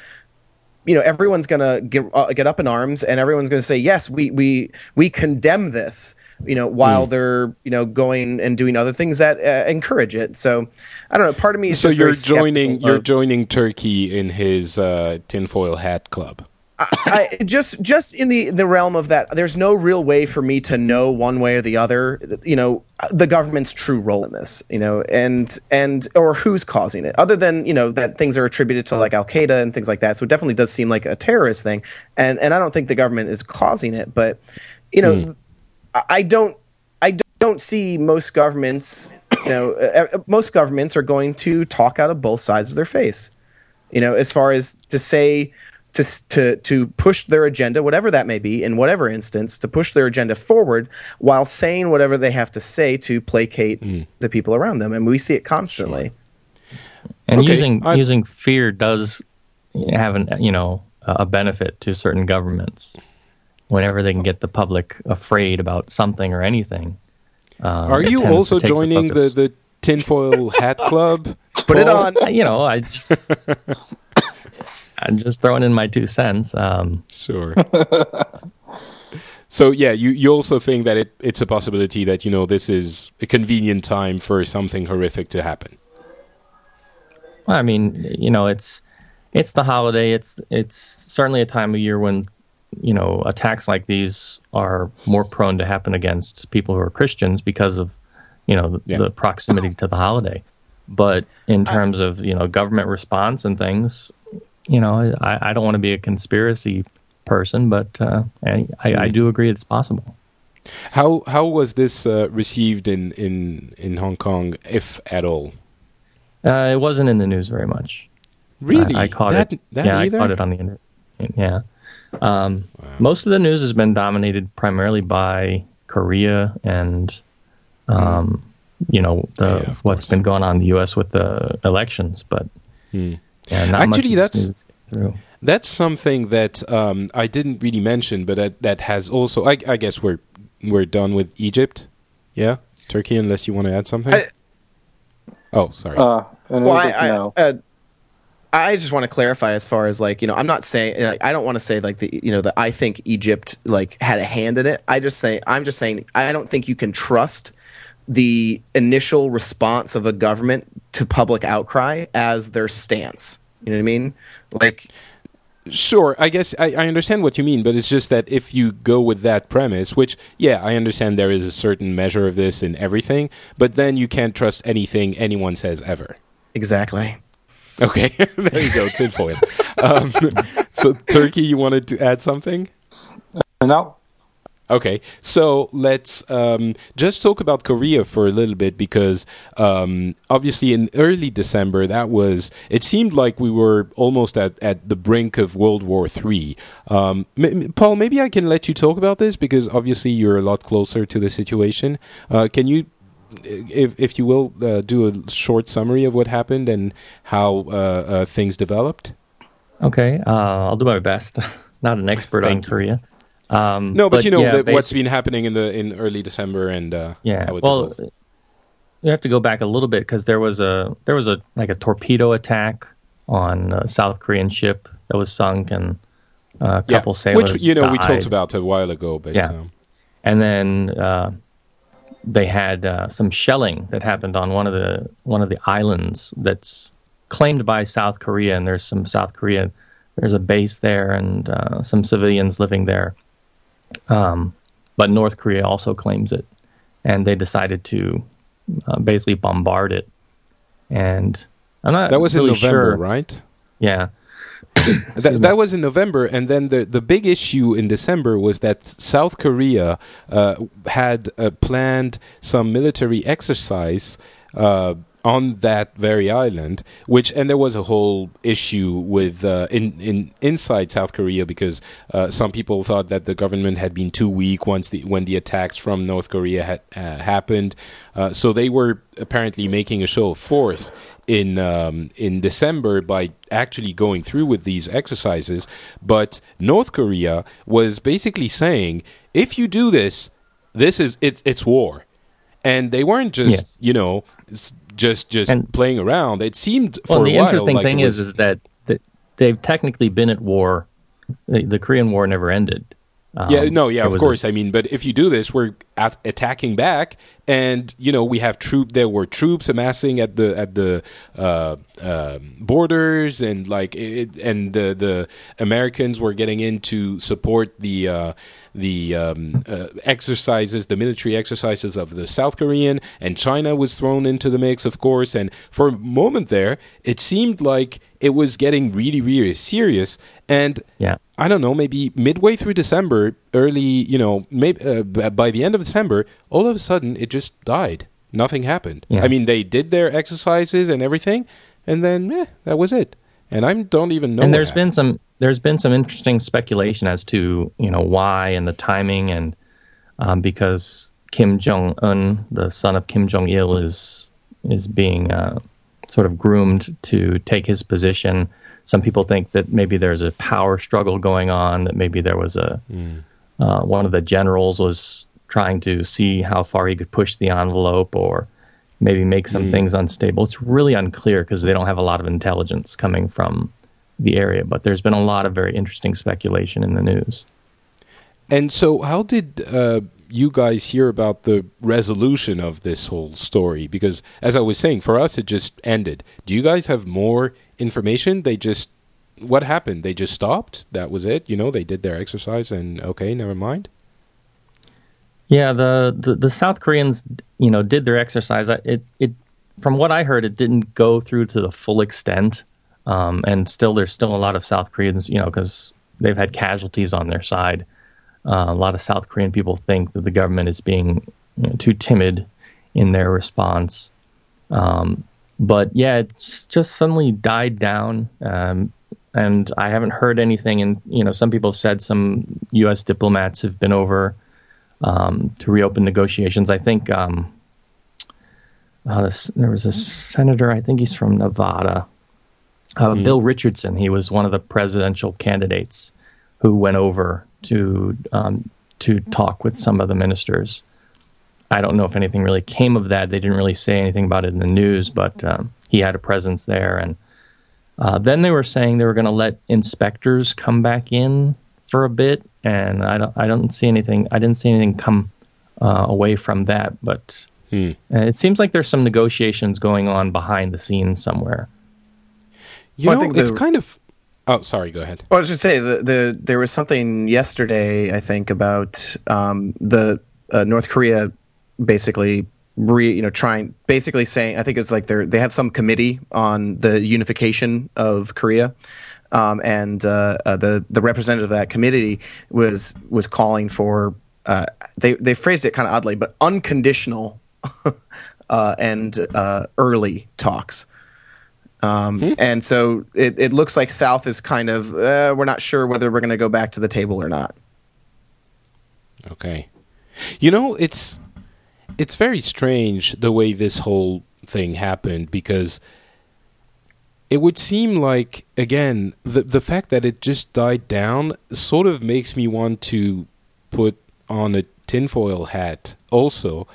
you know, everyone's gonna get uh, get up in arms, and everyone's gonna say, yes, we we we condemn this. You know, while mm. they're you know going and doing other things that uh, encourage it. So, I don't know. Part of me is just. so you're joining you're joining Turki in his uh, tinfoil hat club. I, just just in the the realm of that, there's no real way for me to know one way or the other. You know, the government's true role in this. You know, and and or who's causing it, other than you know that things are attributed to like Al Qaeda and things like that. So it definitely does seem like a terrorist thing, and and I don't think the government is causing it. But you know, mm. I don't I don't see most governments. You know, uh, most governments are going to talk out of both sides of their face. You know, as far as to say to to to push their agenda, whatever that may be, in whatever instance, to push their agenda forward while saying whatever they have to say to placate the people around them, and we see it constantly. And Okay, using I- using fear does have an you know a benefit to certain governments. Whenever they can get the public afraid about something or anything. um, Are you also joining the, focus. the tinfoil hat club? Put it on. You know, I just I'm just throwing in my two cents. Um, Sure. so yeah, you, you also think that it, it's a possibility that you know this is a convenient time for something horrific to happen. I mean, you know, it's it's the holiday. It's it's certainly a time of year when you know attacks like these are more prone to happen against people who are Christians because of you know the, Yeah. the proximity to the holiday. But in terms of you know government response and things, you know, I, I don't want to be a conspiracy person, but uh, I, I, I do agree it's possible. How how was this uh, received in, in in Hong Kong, if at all? Uh, it wasn't in the news very much. Really, I, I caught that, it. That yeah, either? I caught it on the internet. Yeah. Um, Most of the news has been dominated primarily by Korea and, um, you know, the, Yeah, what's course. been going on in the U.S. with the elections. But yeah, not Actually, of that's- through. That's something that um, I didn't really mention, but that, that has also. I, I guess we're we're done with Egypt. Yeah, Turki. Unless you want to add something. I- oh, sorry. Uh, Well, we I, I, uh, I just want to clarify as far as like you know, I'm not saying like, I don't want to say like the you know that I think Egypt like had a hand in it. I just say I'm just saying I don't think you can trust the initial response of a government to public outcry as their stance. You know what I mean? Like Sure, I guess I, I understand what you mean, but it's just that if you go with that premise, which, yeah, I understand there is a certain measure of this in everything, but then you can't trust anything anyone says ever. exactly. Okay, there you go, tinfoil. um, so, Turki, you wanted to add something? no, Okay, so let's um, just talk about Korea for a little bit because um, obviously in early December that was it seemed like we were almost at, at the brink of World War Three. Um, m- Paul, maybe I can let you talk about this because obviously you're a lot closer to the situation. Uh, can you, if if you will, uh, do a short summary of what happened and how uh, uh, things developed? Okay, uh, I'll do my best. Not an expert on you. Korea. Um, No, but, you know yeah, the, what's been happening in the in early December and uh, Yeah. Well, you have to go back a little bit because there was a there was a like a torpedo attack on a South Korean ship that was sunk and a Yeah, couple sailors which you know we talked about a while ago, but Yeah. um, and then uh, they had uh, some shelling that happened on one of the one of the islands that's claimed by South Korea, and there's some South Korea. There's a base there and uh, some civilians living there, um, but North Korea also claims it, and they decided to uh, basically bombard it. And I'm not that was in November, sure. right? Yeah, That, that was in November, and then the the big issue in December was that South Korea uh, had uh, planned some military exercise. Uh, on that very island, which and there was a whole issue with uh, in in inside South Korea because uh, some people thought that the government had been too weak once the when the attacks from North Korea had uh, happened, uh, so they were apparently making a show of force in um, in December by actually going through with these exercises. But North Korea was basically saying, if you do this, this is it's it's war, and they weren't just Yes. you know just just And- playing around. It seemed for Well, a the while interesting like thing it is, was- is that, they've technically been at war. The, the Korean War never ended. Um, yeah, no, yeah, of course. I mean, but if you do this, we're at attacking back, and you know we have troop. There were troops amassing at the at the uh, uh, borders, and like it, and the the Americans were getting in to support the. Uh, the um, uh, exercises, the military exercises of the South Korean, and China was thrown into the mix, of course. And for a moment there, it seemed like it was getting really, really serious. And Yeah. I don't know, maybe midway through December, early, you know, maybe uh, by the end of December, all of a sudden it just died. Nothing happened. Yeah. I mean, they did their exercises and everything, and then eh, that was it. and I don't even know. and there's been some there's been some interesting speculation as to you know why and the timing and um, because Kim Jong Un, the son of Kim Jong Il, is is being uh, sort of groomed to take his position. Some people think that maybe there's a power struggle going on. That maybe there was a uh, one of the generals was trying to see how far he could push the envelope, or maybe make some things unstable. It's really unclear because they don't have a lot of intelligence coming from the area. But there's been a lot of very interesting speculation in the news. And so, how did uh, you guys hear about the resolution of this whole story? Because, as I was saying, for us, it just ended. Do you guys have more information? They just. What happened? They just stopped? That was it? You know, they did their exercise and okay, never mind? Yeah, the, the, the South Koreans, you know, did their exercise. It it from what I heard, it didn't go through to the full extent, um, and still there's still a lot of South Koreans, you know, because they've had casualties on their side. Uh, a lot of South Korean people think that the government is being you know, too timid in their response. Um, but yeah, it's just suddenly died down. Um, and I haven't heard anything. And, you know, some people have said some U.S. diplomats have been over um, to reopen negotiations. I think um, uh, this, there was a senator, I think he's from Nevada, uh, Bill Richardson. He was one of the presidential candidates who went over to um, to talk with some of the ministers. I don't know if anything really came of that. They didn't really say anything about it in the news, but um, he had a presence there. And uh, then they were saying they were going to let inspectors come back in for a bit, and I don't, I don't see anything. I didn't see anything come uh, away from that. But Hmm. uh, it seems like there's some negotiations going on behind the scenes somewhere. You Well, I know, think it's the- kind of. Oh, sorry, go ahead. Well, I should say the, the there was something yesterday, I think, about um, the uh, North Korea basically re, you know trying basically saying I think it's like they're they have some committee on the unification of Korea. Um, and uh, uh, the the representative of that committee was was calling for uh, they they phrased it kind of oddly, but unconditional uh, and uh, early talks. Um, And so it, it looks like South is kind of, uh, we're not sure whether we're going to go back to the table or not. Okay. You know, it's it's very strange the way this whole thing happened because it would seem like again the the fact that it just died down sort of makes me want to put on a tinfoil hat also.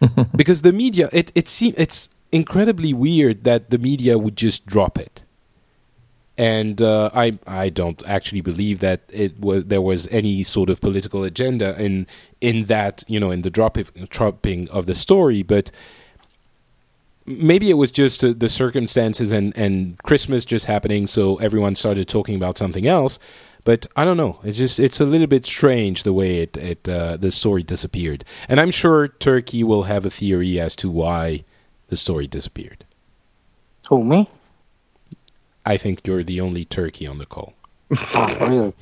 Because the media it it seem it's incredibly weird that the media would just drop it. And uh, I I don't actually believe that it was there was any sort of political agenda in in that you know in the drop dropping of the story, but maybe it was just uh, the circumstances and and Christmas just happening, so everyone started talking about something else. But I don't know. It's just it's a little bit strange the way it it uh, the story disappeared, and I'm sure Turki will have a theory as to why the story disappeared. Who me? I think you're the only Turki on the call. Oh, really?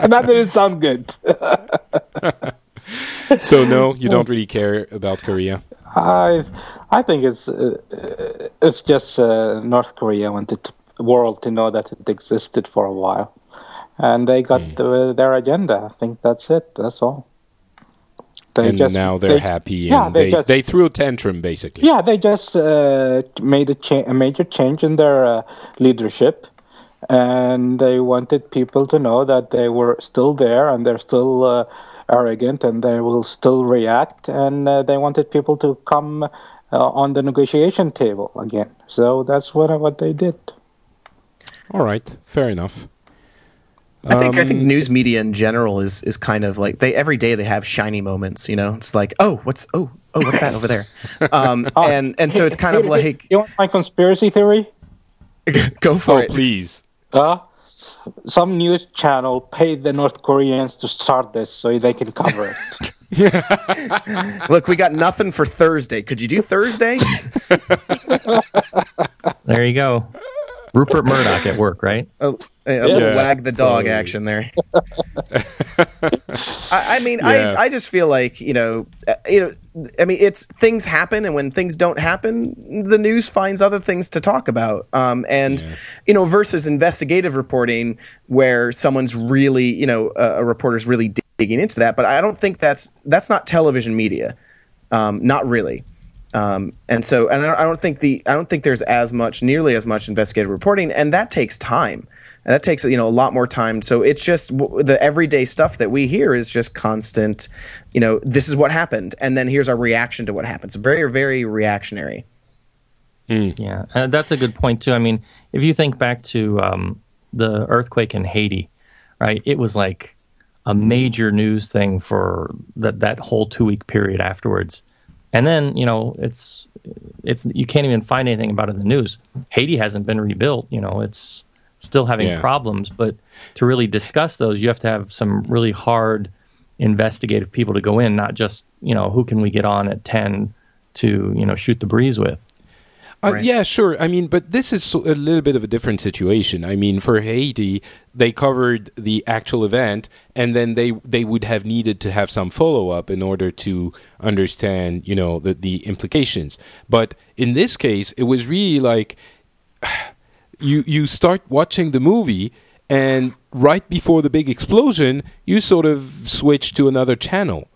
that didn't sound good. So no, you don't really care about Korea. I I think it's uh, uh, it's just uh, North Korea wanted the world to know that it existed for a while, and they got uh, their agenda. I think that's it. That's all. They and just- now they're they- happy, Yeah, and they they just they threw a tantrum basically. yeah they just uh, made a, cha- a major change in their uh, leadership, and they wanted people to know that they were still there and they're still uh, arrogant and they will still react, and uh, they wanted people to come uh, on the negotiation table again. So that's what what they did. All right, fair enough. I think I think Um, news media in general is is kind of like they every day they have shiny moments. You know, it's like oh what's oh oh what's that over there, um, and and so it's kind of Hey, hey, like you want my conspiracy theory? go for Oh it. please. Uh, some news channel paid the North Koreans to start this so they can cover it. Look, we got nothing for Thursday. Could you do Thursday? There you go. Rupert Murdoch at work, right? A, a little wag the dog Totally. action there. I, I mean, Yeah. I, I just feel like you know, uh, you know, I mean, it's things happen, and when things don't happen, the news finds other things to talk about. Um, and Yeah. you know, versus investigative reporting, where someone's really, you know, a, a reporter's really digging into that. But I don't think that's that's not television media, um, not really. Um, and so, and I don't- think the I don't think there's as much, nearly as much investigative reporting, and that takes time, and that takes you know a lot more time. So it's just w- the everyday stuff that we hear is just constant. You know, this is what happened, and then here's our reaction to what happened. So very, very reactionary. Yeah, and that's a good point too. I mean, if you think back to um, the earthquake in Haiti, right? It was like a major news thing for that that whole two week period afterwards, and then you know it's it's you can't even find anything about it in the news. Haiti hasn't been rebuilt. You know, it's still having Yeah. problems. But to really discuss those, you have to have some really hard investigative people to go in, not just you know who can we get on at ten to you know shoot the breeze with. Uh, Yeah, sure. I mean, but this is a little bit of a different situation. I mean, for Haiti, they covered the actual event, and then they they would have needed to have some follow up in order to understand, you know, the the implications. But in this case, it was really like you you start watching the movie and right before the big explosion you sort of switch to another channel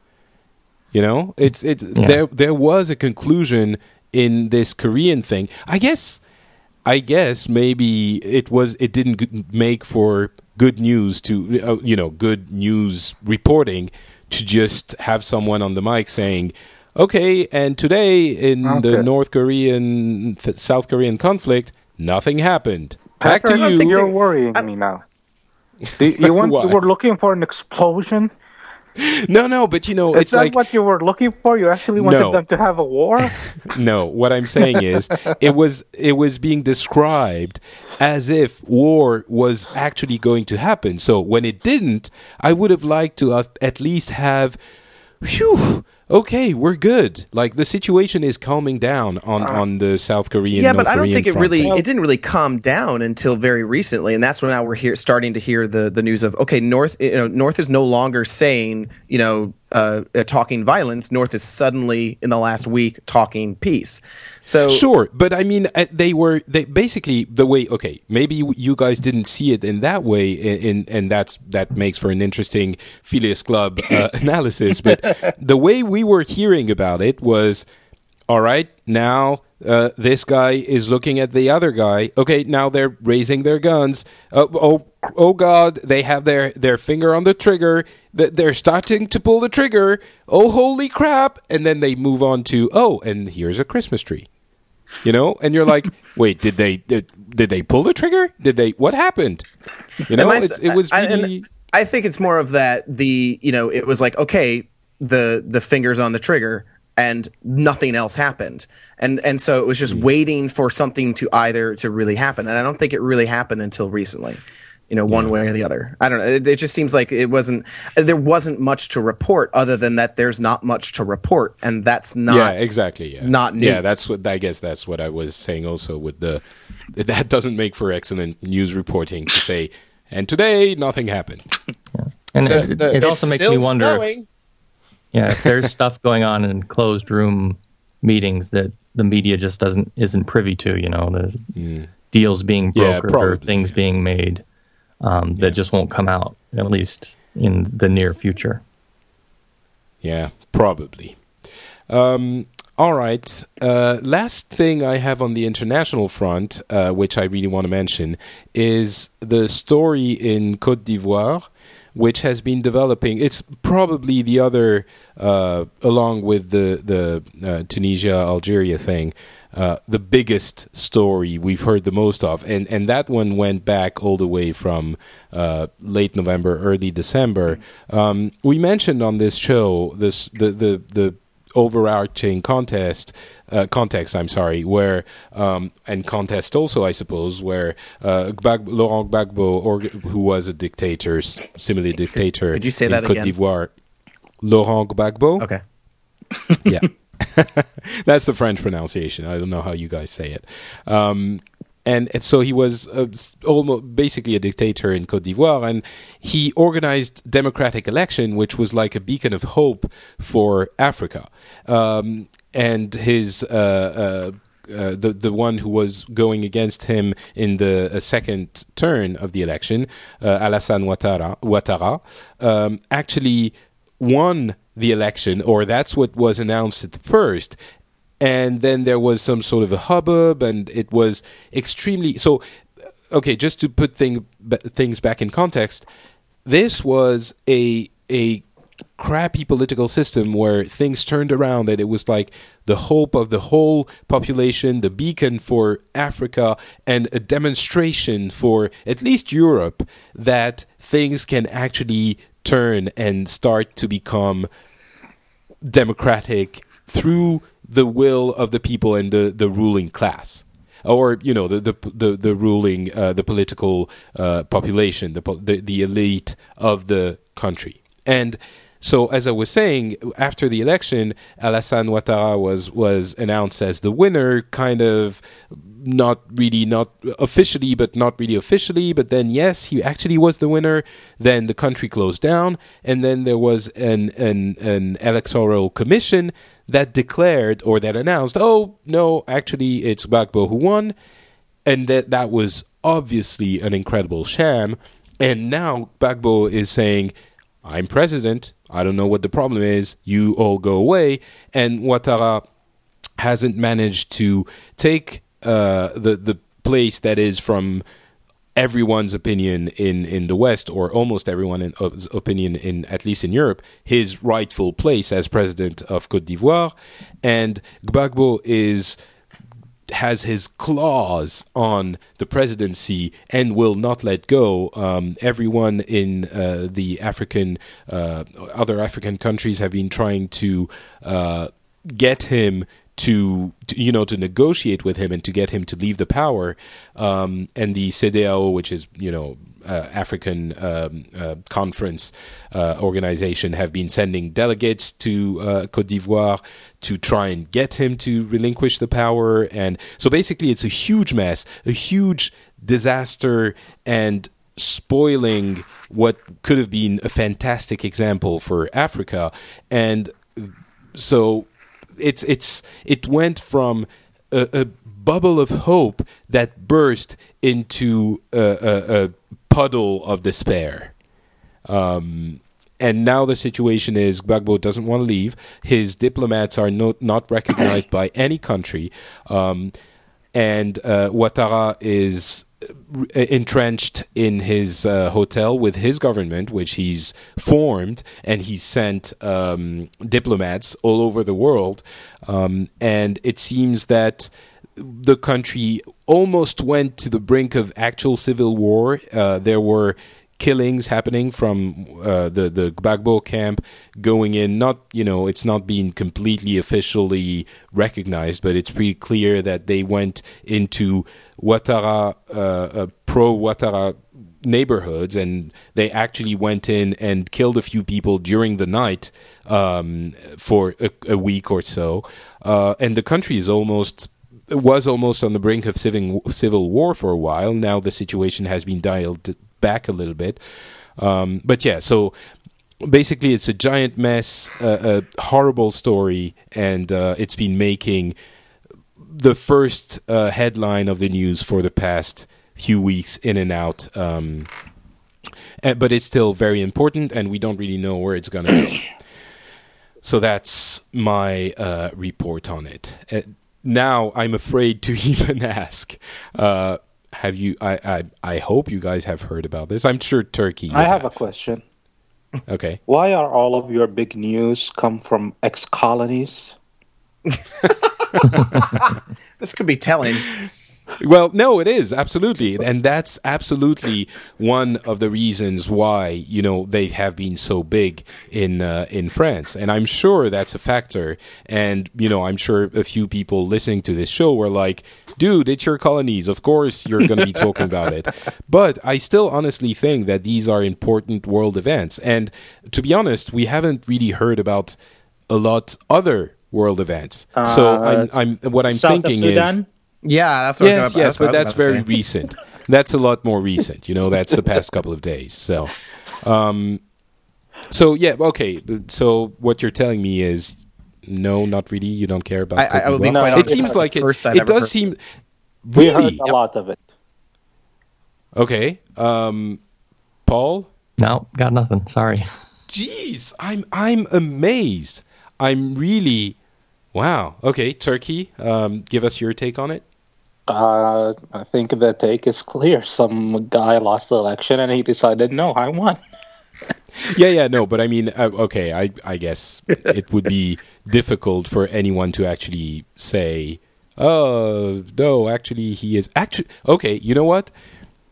you know it's it's there there was a conclusion in this korean thing i guess i guess maybe it was it didn't make for good news to uh, you know good news reporting to just have someone on the mic saying okay and today in the north korean th- south korean conflict nothing happened back to you you're worrying me now. Do you want? You were looking for an explosion. no no but you know Is it's that like what you were looking for? You actually wanted No. them to have a war? no what i'm saying is it was it was being described as if war was actually going to happen so when it didn't i would have liked to uh, at least have phew okay we're good like the situation is calming down on uh, on the south korean yeah, North but I don't Korean think it front. really it didn't really calm down until very recently, and that's when now we're here starting to hear the the news of okay, North you know North is no longer saying you know uh, uh, talking violence. North is suddenly in the last week talking peace. So Sure, but I mean, uh, they were they basically the way. Okay, maybe you- guys didn't see it in that way, in, in and that's that makes for an interesting Phileas Club uh, analysis. But the way we were hearing about it was, all right, now uh, this guy is looking at the other guy. Okay, now they're raising their guns. Uh, oh, oh God, they have their their finger on the trigger. Th- They're starting to pull the trigger. Oh, holy crap! And then they move on to oh, and here's a Christmas tree you know and you're like wait did they did, did they pull the trigger did they what happened you know I- it, it was I- I think it's more of that the you know it was like okay the the fingers on the trigger and nothing else happened. And and so it was just hmm. waiting for something to either to really happen. And I don't think it really happened until recently you know one way or the other. I don't know. It, it just seems like it wasn't there wasn't much to report other than that there's not much to report. And that's not yeah exactly yeah. not yeah that's what i guess that's what i was saying also with the that doesn't make for excellent news reporting to say and today nothing happened. And The- it, the- it it's also makes me wonder. snowing. Yeah, if there's stuff going on in closed room meetings that the media just doesn't isn't privy to, you know, the deals being Yeah, brokered or things yeah. being made um, that just won't come out at least in the near future. Yeah, probably. Um, all right. Uh, last thing I have on the international front, uh, which I really want to mention, is the story in Cote d'Ivoire, which has been developing. It's probably the other, uh, along with the the uh, Tunisia Algeria thing, uh, the biggest story we've heard the most of, and and that one went back all the way from uh, late November, early December. Um, we mentioned on this show this the the the overarching contest uh, context i'm sorry where um, and contest also i suppose where uh, Gbag- laurent gbagbo or, who was a dictator similarly dictator could you say in that cote again? d'ivoire laurent gbagbo? Okay. Yeah. That's the french pronunciation. I don't know how you guys say it. Um, and, and so he was uh, almost basically a dictator in Cote d'Ivoire, and he organized democratic election, which was like a beacon of hope for Africa. Um, and his uh, uh, uh, the the one who was going against him in the uh, second turn of the election, uh, Alassane Ouattara, Ouattara um, actually won the election, or that's what was announced at first. And then there was some sort of a hubbub, and it was extremely so. Okay, just to put thing, things back in context, this was a a crappy political system where things turned around and it was like the hope of the whole population, the beacon for Africa, and a demonstration for at least Europe that things can actually turn and start to become democratic through the will of the people and the, the ruling class. Or you know the the the, the ruling uh, the political uh, population the, the the elite of the country. And so as I was saying after the election Alassane Ouattara was was announced as the winner kind of not really not officially but not really officially. But then yes he actually was the winner. Then the country closed down. And then there was an an an electoral commission that declared or that announced oh no actually it's Gbagbo who won. And that that was obviously an incredible sham. And now Gbagbo is saying I'm president I don't know what the problem is. You all go away. And Ouattara hasn't managed to take uh, the the place that is from everyone's opinion in, in the West, or almost everyone's opinion in at least in Europe, his rightful place as president of Cote d'Ivoire, and Gbagbo is has his claws on the presidency and will not let go. Um, everyone in uh, the African, uh, other African countries have been trying to uh, get him to, to, you know to negotiate with him and to get him to leave the power. Um, and the CEDEAO, which is you know uh, African um, uh, conference uh, organization, have been sending delegates to uh, Cote d'Ivoire to try and get him to relinquish the power. And so basically, it's a huge mess, a huge disaster, and spoiling what could have been a fantastic example for Africa. And so it's it's it went from a, a bubble of hope that burst into a, a, a puddle of despair. Um, and now the situation is Gbagbo doesn't want to leave. His diplomats are not not recognized by any country, um, and uh, Ouattara is entrenched in his uh, hotel with his government, which he's formed, and he sent um, diplomats all over the world. Um, and it seems that the country almost went to the brink of actual civil war. Uh, there were killings happening from uh, the the Gbagbo camp going in. Not you know it's not being completely officially recognized, but it's pretty clear that they went into Ouattara uh, uh, pro Ouattara neighborhoods and they actually went in and killed a few people during the night um, for a, a, week or so. Uh, and the country is almost was almost on the brink of civil civil war for a while. Now the situation has been dialed back a little bit. Um, but yeah, so basically it's a giant mess, uh, a horrible story, and uh, it's been making the first uh, headline of the news for the past few weeks in and out. Um, and, but it's still very important, and we don't really know where it's going to go. So that's my uh, report on it. Uh, now I'm afraid to even ask. Have you? I, I I hope you guys have heard about this. I'm sure Turki. I have, have, a question. Okay. Why are all of your big news come from ex colonies? this could be telling. Well, no, it is absolutely, and that's absolutely one of the reasons why you know they have been so big in uh, in France, and I'm sure that's a factor. And you know, I'm sure a few people listening to this show were like, "Dude, it's your colonies. Of course, you're going to be talking about it." But I still honestly think that these are important world events, and to be honest, we haven't really heard about a lot other world events. Uh, so I'm, I'm what I'm South thinking is Yeah, that's what I yes, was, yes, what but was that's very recent. That's a lot more recent. You know, that's the past couple of days. So, um, so yeah, okay. So what you're telling me is, no, not really. You don't care about. I- I- I will be d'Ivoire? quite it seems like the it. first I've It ever does heard. seem. We heard a lot of it. Okay, um, Paul. No, got nothing. Sorry. Jeez, I'm I'm amazed. I'm really, wow. Okay, Turki. Um, give us your take on it. Uh, I think the take is clear. Some guy lost the election and he decided, no, I won. yeah, yeah, no, but I mean, uh, okay, I, I guess it would be difficult for anyone to actually say, oh, no, actually, he is actually okay. You know what?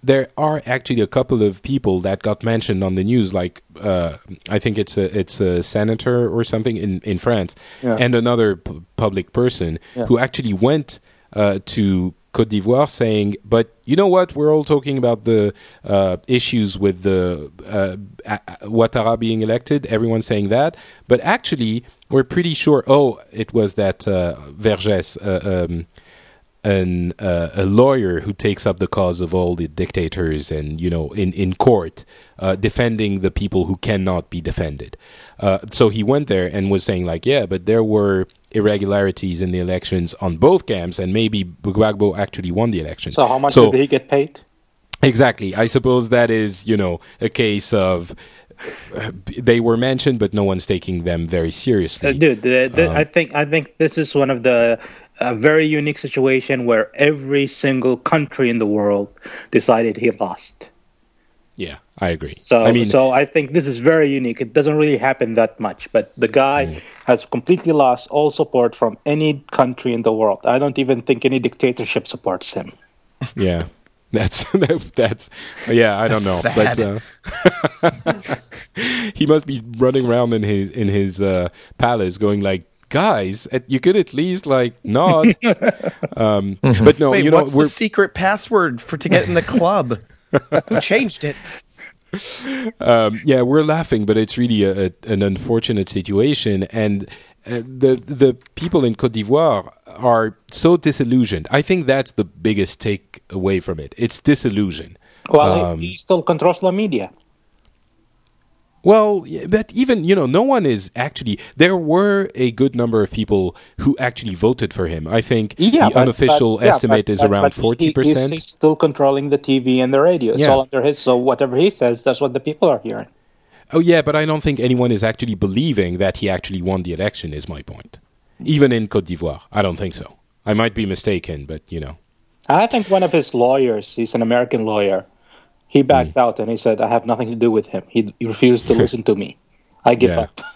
There are actually a couple of people that got mentioned on the news, like uh, I think it's a it's a senator or something in in France, Yeah. and another p- public person Yeah. who actually went uh, to Cote d'Ivoire saying, but you know what? We're all talking about the uh, issues with the uh, Ouattara being elected. Everyone's saying that, but actually, we're pretty sure. Oh, it was that uh, Vergès, uh, um, an uh, a lawyer who takes up the cause of all the dictators, and you know, in in court, uh, defending the people who cannot be defended. Uh, so he went there and was saying like, yeah, but there were irregularities in the elections on both camps, and maybe Gbagbo actually won the election. So how much So- did he get paid? Exactly. I suppose that is, you know, a case of uh, they were mentioned, but no one's taking them very seriously. Uh, dude, the, the, Um, I think I think this is one of the a very unique situation where every single country in the world decided he lost. yeah, I agree. So I mean, so I think this is very unique. It doesn't really happen that much, but the guy Mm. has completely lost all support from any country in the world. I don't even think any dictatorship supports him. yeah, that's that's yeah. I don't know, That's but uh, he must be running around in his in his uh, palace, going like. Guys, you could at least like nod, um, but no. Wait, you know, what's we're the secret password for to get in the club? Who changed it? um, yeah, we're laughing, but it's really a, a, an unfortunate situation, and uh, the the people in Cote d'Ivoire are so disillusioned. I think that's the biggest take away from it. It's disillusion. Well, Um, he still controls the media. Well, but even you know, no one is actually. There were a good number of people who actually voted for him. I think Yeah, the but- unofficial but- yeah, estimate but- is around forty he's- percent. He's still controlling the TV and the radio. It's Yeah. all under his. So whatever he says, that's what the people are hearing. Oh yeah, but I don't think anyone is actually believing that he actually won the election. Is my point. Even in Cote d'Ivoire, I don't think so. I might be mistaken, but you know. I think one of his lawyers, he's an American lawyer, he backed out and he said, "I have nothing to do with him. He, he refused to listen to me. I give Yeah. up."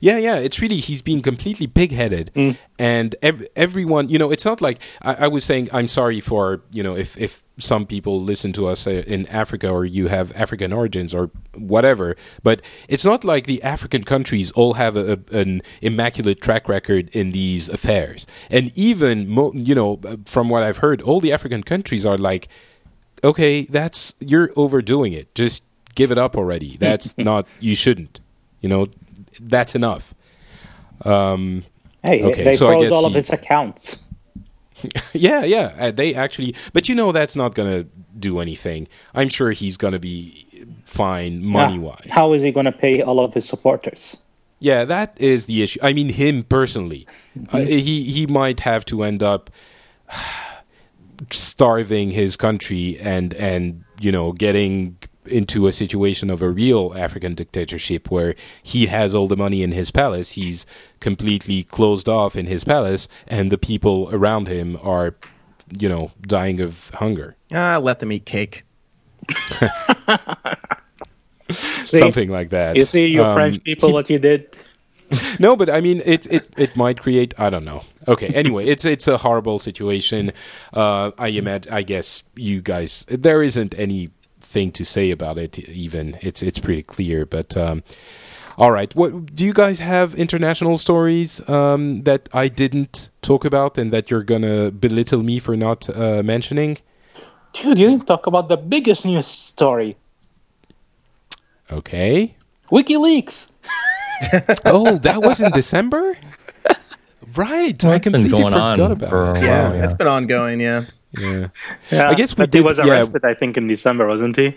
Yeah, yeah, it's really he's being completely pig-headed, and ev- everyone, you know, it's not like I, I was saying. I'm sorry for you know if if some people listen to us uh, in Africa or you have African origins or whatever, but it's not like the African countries all have a, a- an immaculate track record in these affairs, and even mo- you know uh, from what I've heard, all the African countries are like, okay, that's you're overdoing it. Just give it up already. That's not you shouldn't. You know, that's enough. Um, Hey, Okay, they so froze all of his accounts. yeah, yeah. Uh, they actually, but you know, that's not gonna do anything. I'm sure he's gonna be fine money wise. How is he going to pay all of his supporters? Yeah, that is the issue. I mean, him personally, uh, he he might have to end up starving his country and and you know getting into a situation of a real African dictatorship where he has all the money in his palace, he's completely closed off in his palace, and the people around him are, you know, dying of hunger. Ah, let them eat cake. See? Something like that. You see, you Um, French people, what you did. no, but I mean, it it it might create. I don't know. Okay. Anyway, it's it's a horrible situation. Uh, I imagine. I guess you guys. There isn't anything to say about it. Even it's it's pretty clear. But um, all right. What do you guys have international stories um, that I didn't talk about and that you're gonna belittle me for not uh, mentioning? Dude, you didn't talk about the biggest news story: Okay. WikiLeaks. Oh, that was in December. Right. Well, I it's been completely going forgot on about for a it. while. Yeah, yeah. it's been ongoing. Yeah. Yeah. Yeah, I guess we but he did- was yeah. arrested. I think in December, wasn't he?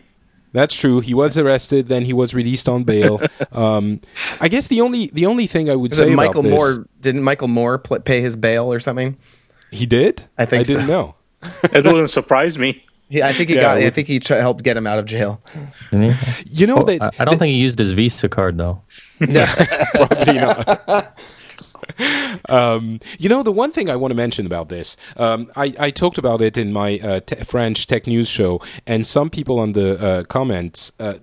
That's true. He was arrested, then he was released on bail. um, I guess the only the only thing I would Was say it about Michael this- Moore? Didn't Michael Moore pl- pay his bail or something? he did. I think I didn't know. It wouldn't surprise me. He, I think he Yeah, got. it I think he tr- helped get him out of jail. You know Well, that I, I don't think he used his Visa card though. Probably not. um, you know, the one thing I want to mention about this, um, I, I talked about it in my uh, te- French tech news show, and some people on the uh, comments uh,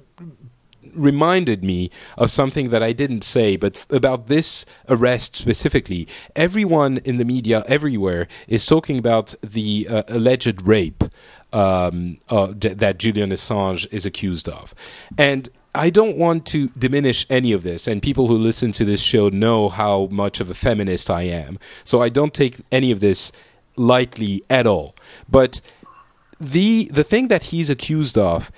reminded me of something that I didn't say, but f- about this arrest specifically. Everyone in the media everywhere is talking about the uh, alleged rape um, uh, d- that Julian Assange is accused of. And I don't want to diminish any of this, and people who listen to this show know how much of a feminist I am. So I don't take any of this lightly at all. But the the thing that he's accused of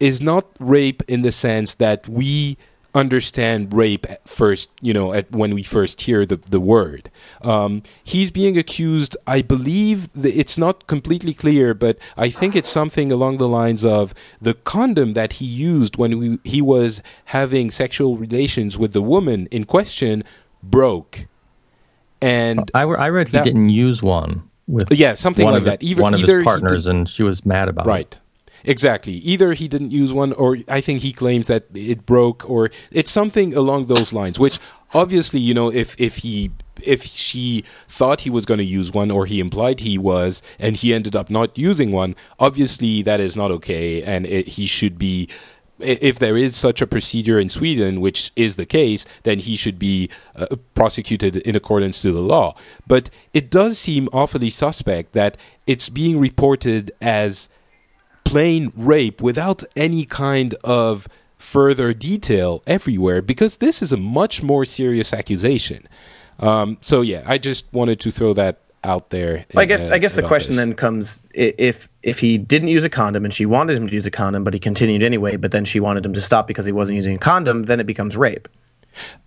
is not rape in the sense that we understand rape at first, you know, at when we first hear the, the word. Um, he's being accused, I believe it's not completely clear, but I think it's something along the lines of the condom that he used when we, he was having sexual relations with the woman in question broke. And I, I read he didn't use one with Yeah, something one like of that. his- Either- one of his partners, and she was mad about it. Right. Exactly. Either he didn't use one, or I think he claims that it broke, or it's something along those lines. Which obviously, you know, if if he if she thought he was going to use one, or he implied he was, and he ended up not using one, obviously that is not okay, and it, he should be. If there is such a procedure in Sweden, which is the case, then he should be uh, prosecuted in accordance to the law. But it does seem awfully suspect that it's being reported as plain rape without any kind of further detail everywhere because this is a much more serious accusation. Um, so yeah, I just wanted to throw that out there. I guess uh, I guess the question this. then comes if if he didn't use a condom and she wanted him to use a condom, but he continued anyway, but then she wanted him to stop because he wasn't using a condom, then it becomes rape.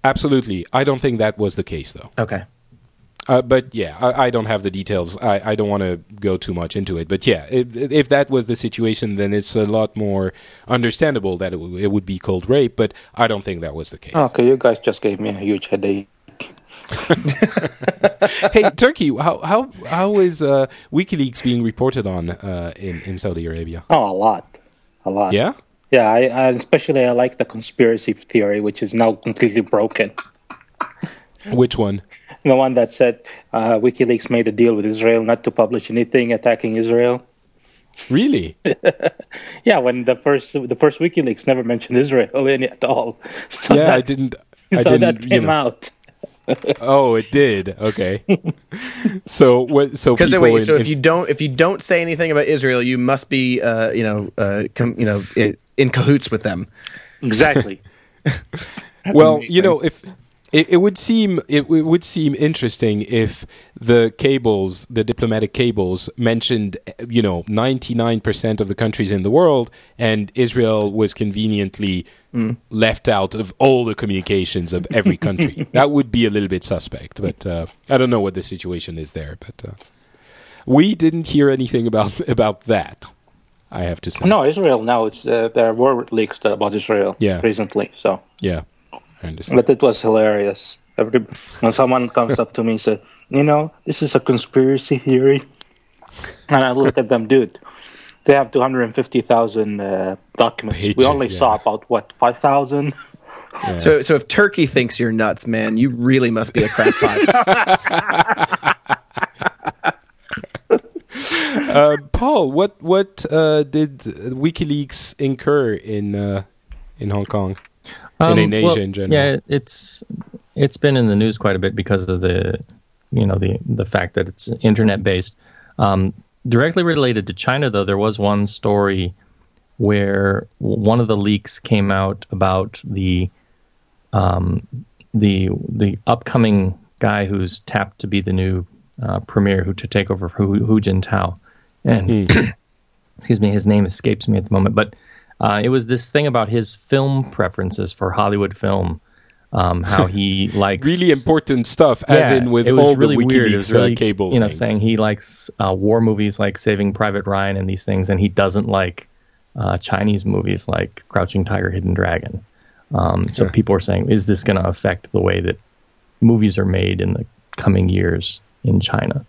Absolutely, I don't think that was the case though. Okay. Uh, but yeah, I, I don't have the details. I, I don't want to go too much into it. But yeah, if, if that was the situation, then it's a lot more understandable that it, w- it would be called rape. But I don't think that was the case. Okay, you guys just gave me a huge headache. hey, Turki, how how how is uh, WikiLeaks being reported on uh, in in Saudi Arabia? Oh, a lot, a lot. Yeah, yeah. I, I especially I like the conspiracy theory, which is now completely broken. which one? The one that said uh, WikiLeaks made a deal with Israel not to publish anything attacking Israel. Really? Yeah, when the first the first WikiLeaks never mentioned Israel in it at all. So Yeah, I didn't. I so didn't. that you came know. out. Oh, it did. Okay. so what? So Because people wait, in- so if you don't if you don't say anything about Israel, you must be uh, you know uh, com- you know i- in cahoots with them. Exactly. well, amazing. you know, if it, it would seem it, w- would seem interesting if the cables, the diplomatic cables, mentioned you know ninety nine percent of the countries in the world, and Israel was conveniently left out of all the communications of every country. that would be a little bit suspect, but uh, I don't know what the situation is there. But uh, we didn't hear anything about about that. I have to say. no, Israel now. It's uh, there were leaks about Israel. Yeah. Recently, so Yeah, I understand. but it was hilarious. Every, when someone comes up to me and said, "You know, this is a conspiracy theory," and I look at them, dude. They have 250,000 uh, documents. we only yeah. saw about what 5,000. So so if Turki thinks you're nuts, man, you really must be a crackpot. uh, Paul, what what uh, did WikiLeaks incur in uh, in Hong Kong and in Asia Um, well, in general? Yeah, it- it's it's been in the news quite a bit because of the you know the the fact that it's internet based. Um, directly related to China, though, there was one story where one of the leaks came out about the um, the the upcoming guy who's tapped to be the new uh, premier who to take over for Hu, Hu Jintao, and excuse me, his name escapes me at the moment, but uh, it was this thing about his film preferences for Hollywood film, um, how he likes Really important stuff, as Yeah, in with it was all really the weird. It WikiLeaks was really, uh, cable you know, things. saying he likes uh, war movies like Saving Private Ryan and these things, and he doesn't like uh, Chinese movies like Crouching Tiger, Hidden Dragon. Um, so people are saying, is this going to affect the way that movies are made in the coming years in China?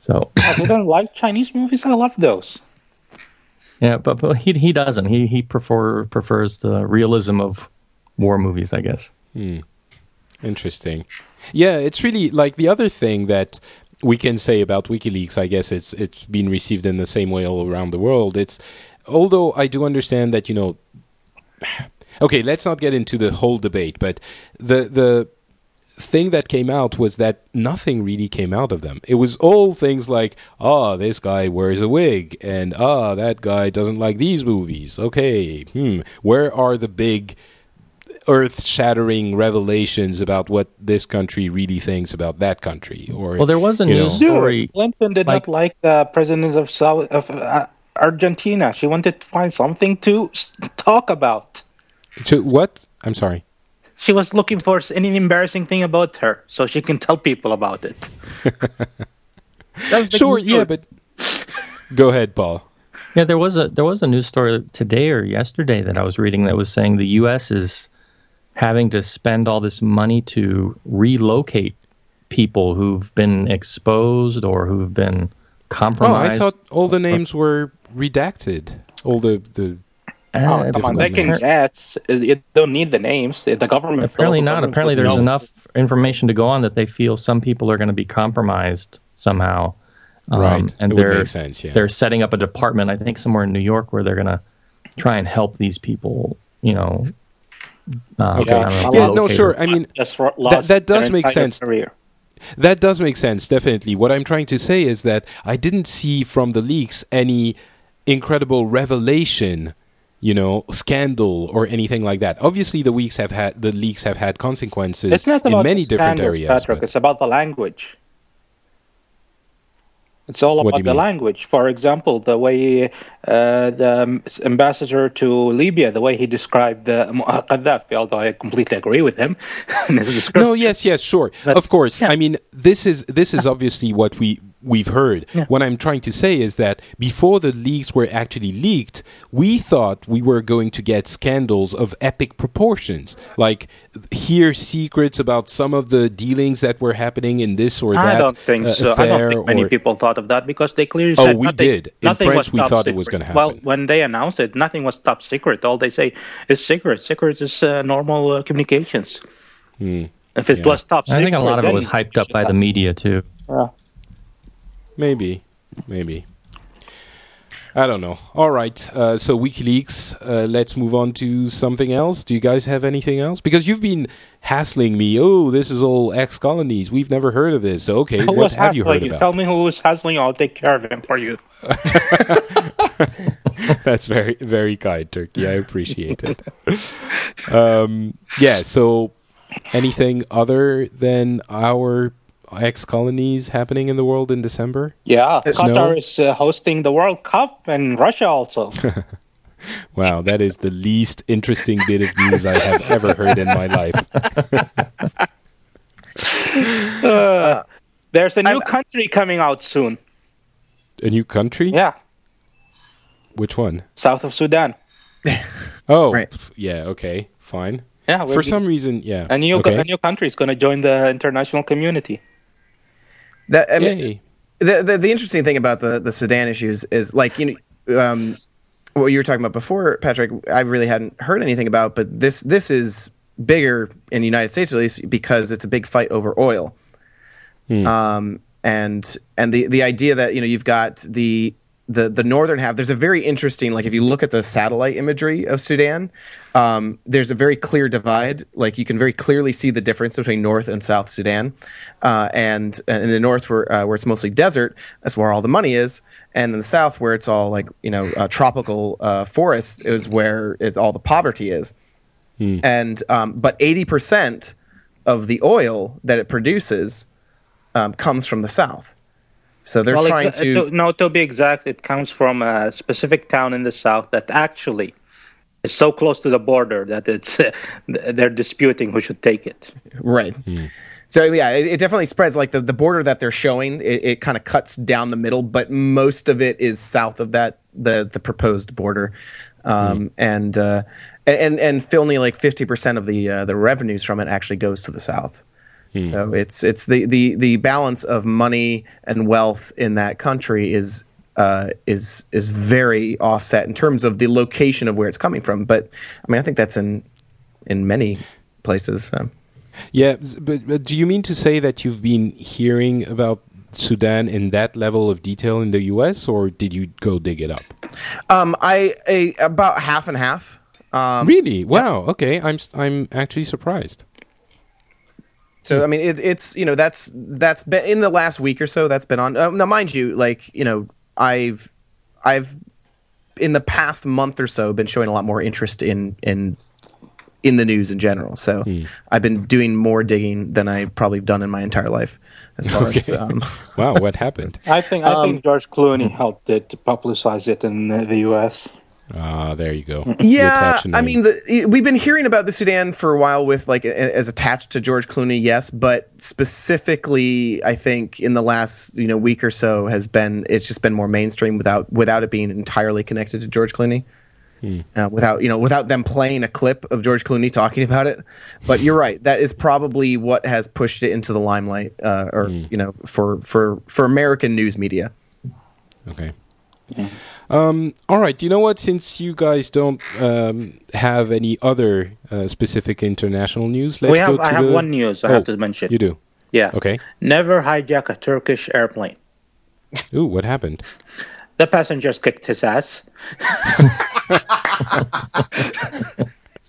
So I don't like Chinese movies. I love those. Yeah, but, but he he doesn't. He he prefer prefers the realism of war movies, I guess. Hmm. Interesting. Yeah, it's really like the other thing that we can say about WikiLeaks. I guess it's it's been received in the same way all around the world. It's although I do understand that you know. Okay, let's not get into the whole debate, but the the thing that came out was that nothing really came out of them. It was all things like, ah, this guy wears a wig, and ah, that guy doesn't like these movies. Okay, hmm, where are the big earth-shattering revelations about what this country really thinks about that country? Or Well, there was a you news story. Clinton did like- not like the president of South of uh, Argentina. She wanted to find something to talk about. to what? I'm sorry. She was looking for s- any embarrassing thing about her, so she can tell people about it. Sure, yeah, but go ahead, Paul. Yeah, there was a there was a news story today or yesterday that I was reading that was saying the U.S. is having to spend all this money to relocate people who've been exposed or who've been compromised. Oh. I thought all the names were redacted. All the the Oh, come on, they can names. guess. You don't need the names. The government. Apparently the not. government Apparently, there's know. enough information to go on that they feel some people are going to be compromised somehow. Um, Right. and It they're make sense, yeah. they're setting up a department. I think somewhere in New York where they're going to try and help these people. You know. Uh, Okay. I know, Yeah, no, sure. I mean, Just ro- lost that does make sense. Career. That does make sense, definitely. What I'm trying to say is that I didn't see from the leaks any incredible revelation, you know, scandal or anything like that. Obviously, the weeks have had the leaks have had consequences It's not in many different areas. Patrick. but- It's about the language. It's all about the mean? language. For example, the way uh, the ambassador to Libya, the way he described the Gaddafi, although I completely agree with him. in his description. No, yes, yes, sure. But- of course. yeah. I mean, this is this is obviously what we we've heard. What I'm trying to say is that before the leaks were actually leaked, we thought we were going to get scandals of epic proportions, like hear secrets about some of the dealings that were happening in this or that. I don't think uh, so. I don't think many or- people thought of that because they clearly Oh, said we nothing, did. In nothing France, we top thought it was gonna happen. Well, when they announced it, nothing was top secret. All they say is secret. Secret is uh, normal uh, communications. If it Yeah. was top secret, I think a lot of it was hyped up by the media too. Yeah. Maybe, maybe. I don't know. All right. Uh, so WikiLeaks. Uh, let's move on to something else. Do you guys have anything else? Because you've been hassling me. Oh, this is all ex-colonies. We've never heard of this. Okay, Who what have you heard you? about? Tell me who was hassling you. I'll take care of him for you. That's very, very kind, Turki. I appreciate it. um, yeah. So, anything other than our ex-colonies happening in the world in December? Yeah, no. Qatar is uh, hosting the World Cup and Russia also. Wow, that is the least interesting bit of news I have ever heard in my life. Uh, there's a new country coming out soon. A new country? Yeah, Which one? south of Sudan. Oh, Right. yeah. Okay, fine. Yeah, For we're- some reason, yeah. a new okay. a new country is going to join the international community. That I mean, the, the the interesting thing about the the Sudan issues is like you know um, what you were talking about before, Patrick. I really hadn't heard anything about, but this this is bigger in the United States at least because it's a big fight over oil. Um, and and the the idea that you know you've got the the the northern half. There's a very interesting like if you look at the satellite imagery of Sudan, um, there's a very clear divide. Like you can very clearly see the difference between North and South Sudan, uh, and and in the north where uh, where it's mostly desert, that's where all the money is, and in the south where it's all like you know uh, tropical uh, forest is where it's all the poverty is, and um, but eighty percent of the oil that it produces um, comes from the south. So they're well, trying exa- to. to, no, to be exact, it comes from a specific town in the south that actually is so close to the border that it's they're disputing who should take it. Right. So yeah, it, it definitely spreads. Like the, the border that they're showing, it, it kind of cuts down the middle, but most of it is south of that the the proposed border, um, and uh, and and only like fifty percent of the uh, the revenues from it actually goes to the south. So it's it's the, the the balance of money and wealth in that country is uh, is is very offset in terms of the location of where it's coming from. But I mean, I think that's in in many places. Yeah, but, but do you mean to say that you've been hearing about Sudan in that level of detail in the U.S., or did you go dig it up? Um, I a, about half and half. Um, really? Wow. Okay, I'm I'm actually surprised. So I mean, it, it's you know that's that's been in the last week or so. That's been on. Uh, now, mind you, like you know, I've I've in the past month or so been showing a lot more interest in in in the news in general. So I've been doing more digging than I probably done in my entire life. As far as um, Wow, what happened? I think I think George Clooney helped it to publicize it in the U.S. Ah, there you go. Yeah, attach a I mean, the, we've been hearing about the Sudan for a while with like a- as attached to George Clooney, yes, but specifically, I think in the last you know week or so has been it's just been more mainstream without without it being entirely connected to George Clooney. Uh, without you know, without them playing a clip of George Clooney talking about it, but you're right. That is probably what has pushed it into the limelight, uh, or you know, for for for American news media. Okay. Um, all right. You know what? Since you guys don't um, have any other uh, specific international news, let's we go have to I have the- one news I Oh, have to mention. You do. Yeah. Okay. Never hijack a Turkish airplane. Ooh, what happened? The passengers kicked his ass.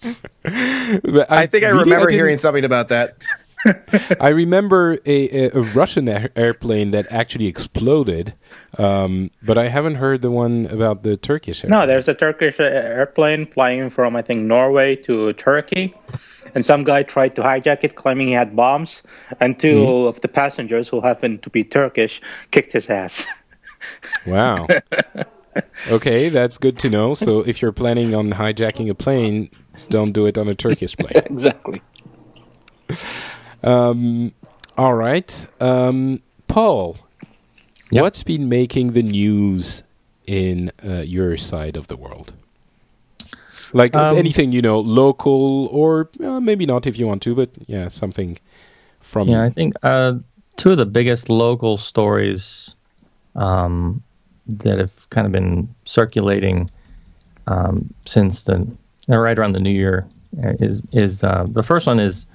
But I think I really- remember didn't- hearing something about that. I remember a, a, a Russian air- airplane that actually exploded, um, but I haven't heard the one about the Turkish airplane. No, there's a Turkish uh, airplane flying from I think Norway to Turkey, and some guy tried to hijack it, claiming he had bombs, and 2 of the passengers who happened to be Turkish kicked his ass. Wow. okay, that's good to know. So if you're planning on hijacking a plane, don't do it on a Turkish plane. exactly. Um, All right. Um, Paul, Yep. what's been making the news in uh, your side of the world? Like Um, anything, you know, local or uh, maybe not if you want to, but yeah, something from. Yeah, I think uh, two of the biggest local stories um, that have kind of been circulating um, since the uh, right around the new year uh, is is uh, the first one is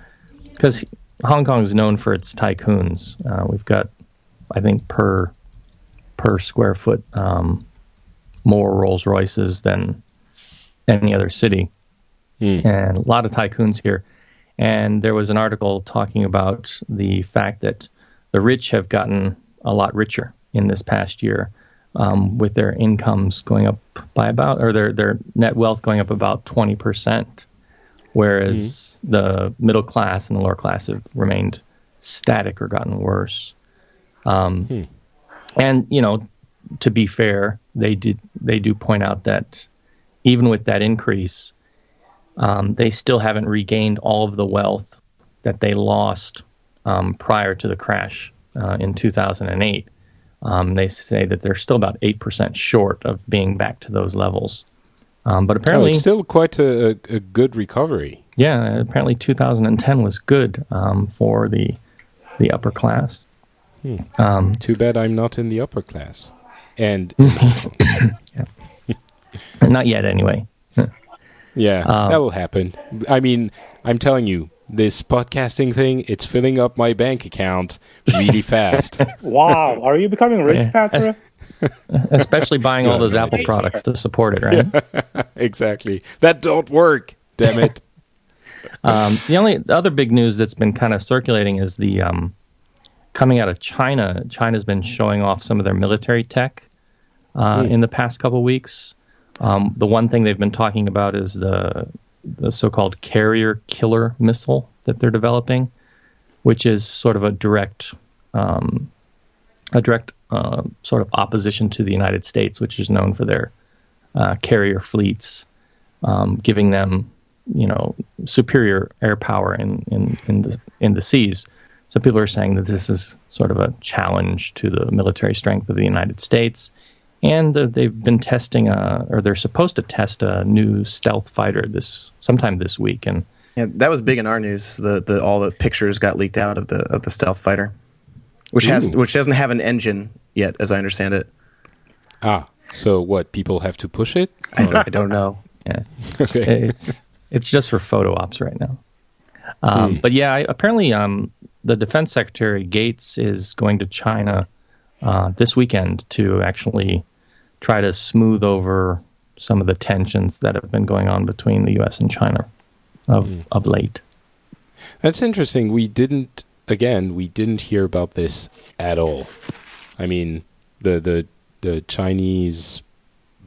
because Hong Kong is known for its tycoons. Uh, we've got, I think, per per square foot um, more Rolls Royces than any other city, and a lot of tycoons here. And there was an article talking about the fact that the rich have gotten a lot richer in this past year, um, with their incomes going up by about, or their their net wealth going up about twenty percent, whereas the middle class and the lower class have remained static or gotten worse. Um, And you know, to be fair, they did they do point out that even with that increase, um, they still haven't regained all of the wealth that they lost um, prior to the crash uh, in 2008. Um, they say that they're still about 8% short of being back to those levels. Um, but Oh, apparently, it's still quite a, a, a good recovery. yeah, apparently 2010 was good um, for the the upper class. Too bad I'm not in the upper class. And Not yet, anyway. yeah, Um, that'll happen. I mean, I'm telling you, this podcasting thing, it's filling up my bank account really fast. Wow, are you becoming rich, Yeah. Patra? Especially buying all those Apple products to support it, right? exactly. That don't work. Damn it. Um, the only other big news that's been kind of circulating is the um, coming out of China. China's been showing off some of their military tech uh, in the past couple weeks. Um, the one thing they've been talking about is the the so-called carrier killer missile that they're developing, which is sort of a direct um, a direct uh, sort of opposition to the United States, which is known for their uh, carrier fleets um, giving them, you know, superior air power in, in, in the in the seas. So people are saying that this is sort of a challenge to the military strength of the United States, and uh, they've been testing, a, or they're supposed to test a new stealth fighter this sometime this week, and Yeah, that was big in our news. The, the all the pictures got leaked out of the of the stealth fighter, which has which doesn't have an engine yet, as I understand it. Ah, so what? People have to push it? I don't, I don't know. yeah, Okay. it's it's just for photo ops right now. Um, But yeah, I, apparently, um, the Defense Secretary Gates is going to China uh, this weekend to actually try to smooth over some of the tensions that have been going on between the U.S. and China of of late. That's interesting. We didn't again. We didn't hear about this at all. I mean, the the the Chinese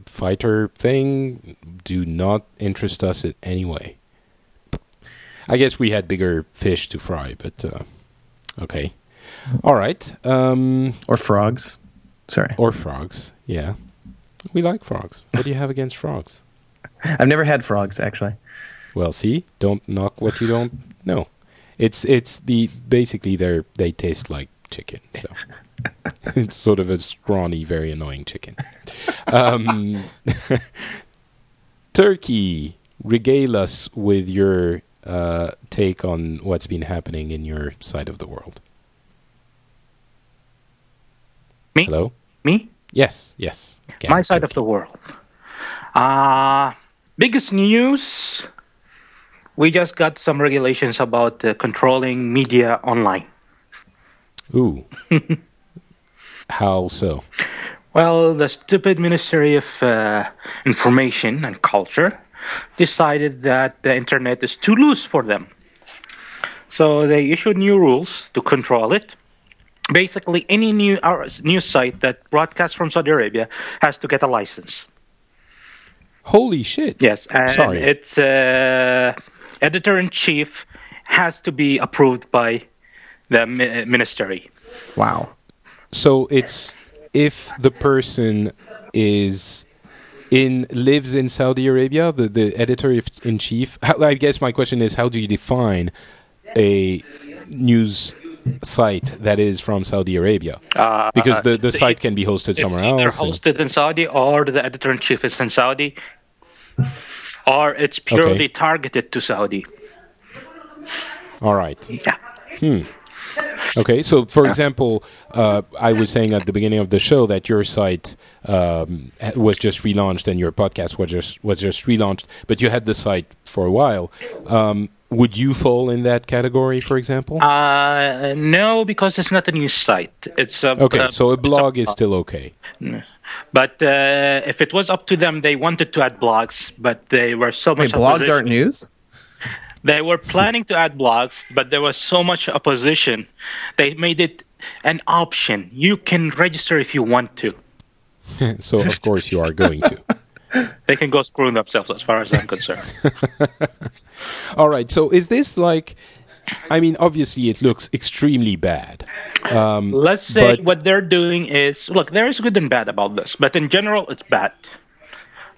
fighter thing do not interest us in any way. I guess we had bigger fish to fry, but uh, okay, all right. Um, Or frogs. Sorry, or frogs. Yeah, we like frogs. What do you have against frogs? I've never had frogs actually. Well, see, don't knock what you don't know. It's it's the basically they they taste like chicken. So it's sort of a scrawny, very annoying chicken. Um, Turki, regale us with your uh, take on what's been happening in your side of the world. Me? Hello. Me? Yes. Yes. Again, My side of the world. Uh, biggest news. We just got some regulations about uh, controlling media online. Ooh. How so? Well, the stupid Ministry of uh, Information and Culture decided that the internet is too loose for them. So they issued new rules to control it. Basically, any new uh, news site that broadcasts from Saudi Arabia has to get a license. Holy shit! Yes, and Sorry. its uh, editor in chief has to be approved by the ministry. Wow. So it's if the person is in lives in Saudi Arabia, the the editor in chief. How, I guess my question is, how do you define a news site that is from Saudi Arabia? Uh, Because the uh, the site can be hosted somewhere either else. and- hosted in Saudi or the editor in chief is in Saudi, or it's purely Okay. targeted to Saudi. all right. Yeah. Hmm. Okay, so for example, uh, I was saying at the beginning of the show that your site um, was just relaunched and your podcast was just was just relaunched, but you had the site for a while. Um, would you fall in that category, for example? Uh, no, because it's not a news site. It's a, okay, uh, so a it's blog is still okay. But uh, if it was up to them, they wanted to add blogs, but they were so Wait, much. blogs aren't news. They were planning to add blogs, but there was so much opposition. They made it an option. You can register if you want to. so of course you are going to. They can go screw themselves, as far as I'm concerned. All right. So is this like? I mean, obviously it looks extremely bad. Um, Let's say But- what they're doing is look. There is good and bad about this, but in general, it's bad.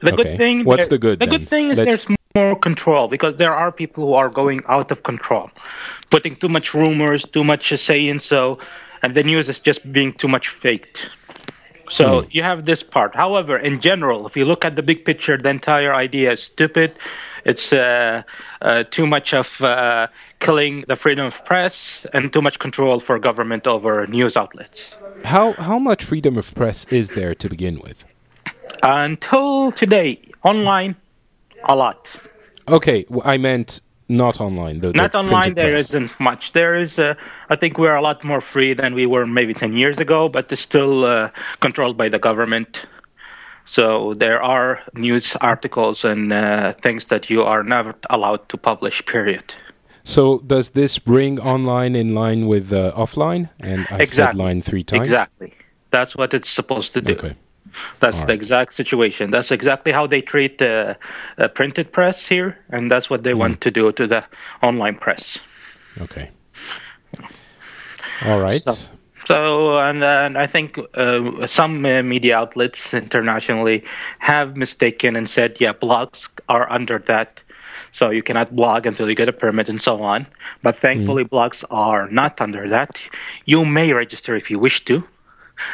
The Okay. good thing. What's the good The then? good thing is Let's- there's more control because there are people who are going out of control, putting too much rumors, too much saying so, and the news is just being too much faked. So you have this part. However, in general, if you look at the big picture, the entire idea is stupid. It's uh, uh, too much of uh, killing the freedom of press and too much control for government over news outlets. how how much freedom of press is there to begin with? Until today, online, a lot. Okay, I meant not online. The, the Not online, there not much. There is, uh, I think, we're a lot more free than we were maybe 10 years ago, but it's still uh, controlled by the government. So there are news articles and uh, things that you are never allowed to publish, period. So does this bring online in line with uh, offline? And I've said line three times. Exactly. That's what it's supposed to do. Okay. That's All the right. exact situation. That's exactly how they treat uh, uh, printed press here, and that's what they Hmm. want to do to the online press. Okay. All right. So- So, and then I think uh, some uh, media outlets internationally have mistaken and said, yeah, blogs are under that. So you cannot blog until you get a permit and so on. But thankfully, blogs are not under that. You may register if you wish to.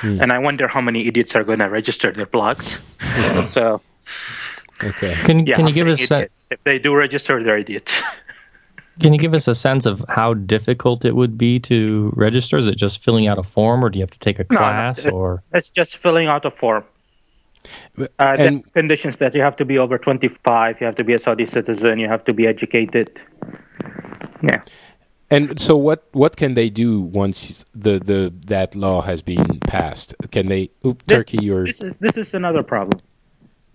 And I wonder how many idiots are going to register their blogs. so, Okay. Can yeah, can you I'm give us saying a, idiots. if they do register, they're idiots. can you give us a sense of how difficult it would be to register? Is it just filling out a form, or do you have to take a No, no, class? or It's just filling out a form. But- Uh, the and conditions that you have to be over 25, you have to be a Saudi citizen, you have to be educated. Yeah. And so what what can they do once the the that law has been passed? Can they? Oop, This- Turki, you're This is, this is another problem.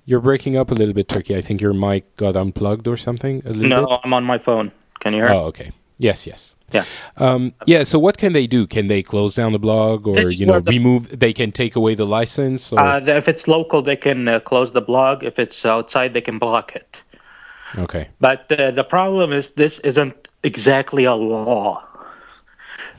you're breaking up a little bit, Turki. I think your mic got unplugged or something. A little No, bit. I'm on my phone. Can you hear? Oh, okay. Yes, yes. Yeah. Um, yeah. So what can they do? Can they close down the blog, or you know, the- remove? They can take away the license. Or, Uh, if it's local, they can uh, close the blog. If it's outside, they can block it. okay. But uh, the problem is this isn't exactly a law.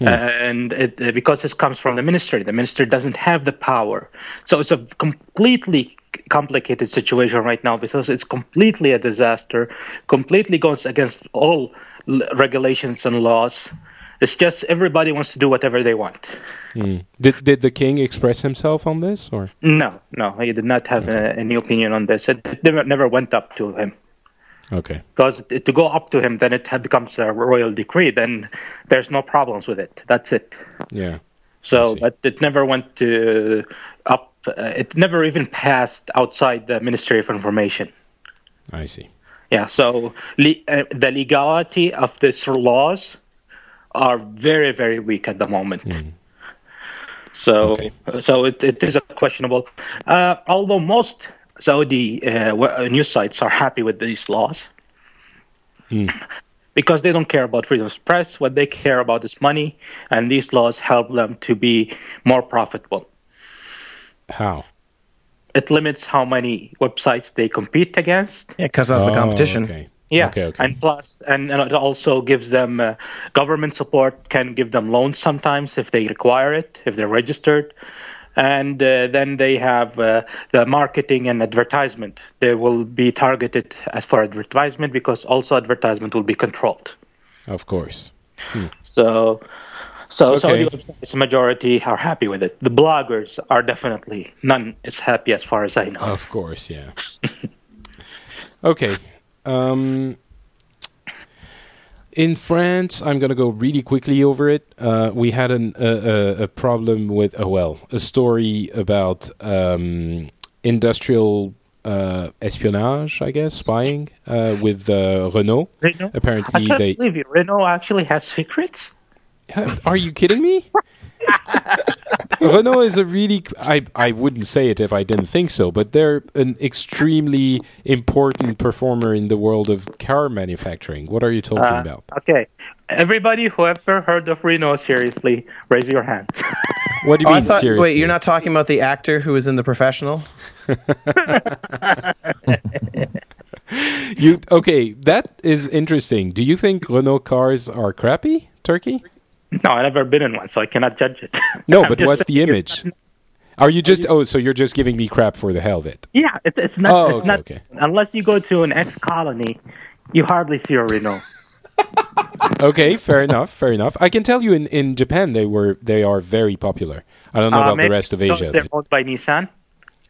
And it, uh, because this comes from the ministry, the ministry doesn't have the power. So it's a completely complicated situation right now because it's completely a disaster, completely goes against all regulations and laws. It's just everybody wants to do whatever they want. Did did the king express himself on this, or No, no, he did not have uh, any opinion on this. It never, never went up to him. Okay? Because to go up to him, then it becomes a royal decree. Then there's no problems with it. That's it. Yeah. So, but it never went to up. Uh, it never even passed outside the Ministry of Information. I see. Yeah. So le- uh, the legality of these laws are very, very weak at the moment. So, Okay. so it, it is a questionable. Uh, although most Saudi uh, uh, news sites are happy with these laws because they don't care about freedom of press. What they care about is money, and these laws help them to be more profitable. How? It limits how many websites they compete against. Yeah, because of the Oh, competition. Okay. Yeah, Okay. Okay. and plus, and, and it also gives them uh, government support. Can give them loans sometimes if they require it, if they're registered, and uh, then they have uh, the marketing and advertisement. They will be targeted as for advertisement because also advertisement will be controlled. of course. So, so Okay. Saudi websites majority are happy with it. The bloggers are definitely none is happy as far as I know. Of course. Yeah. okay. Um, in France, I'm going to go really quickly over it. Uh, we had an, a, a, problem with, uh, well, a story about um, industrial uh, espionage, I guess, spying uh, with uh, Renault. Renault? I Apparently, can't they. believe it. Renault actually has secrets. Are you kidding me? Renault is a really I I wouldn't say it if I didn't think so, but they're an extremely important performer in the world of car manufacturing. What are you talking Uh, about? Okay. Everybody who ever heard of Renault seriously, raise your hand. What do you Oh, I mean thought, seriously? wait, you're not talking about the actor who was in The Professional? You okay? That is interesting. Do you think Renault cars are crappy, Turki? No, I've never been in one, so I cannot judge it. No, but what's the image? Are you just oh? So you're just giving me crap for the hell of it? Yeah, it's, it's not. Oh, it's okay, not okay. Unless you go to an ex-colony, you hardly see a Renault. Okay, fair enough, fair enough. I can tell you in, in Japan they were they are very popular. I don't know Uh, about the rest of Asia. They're owned by Nissan.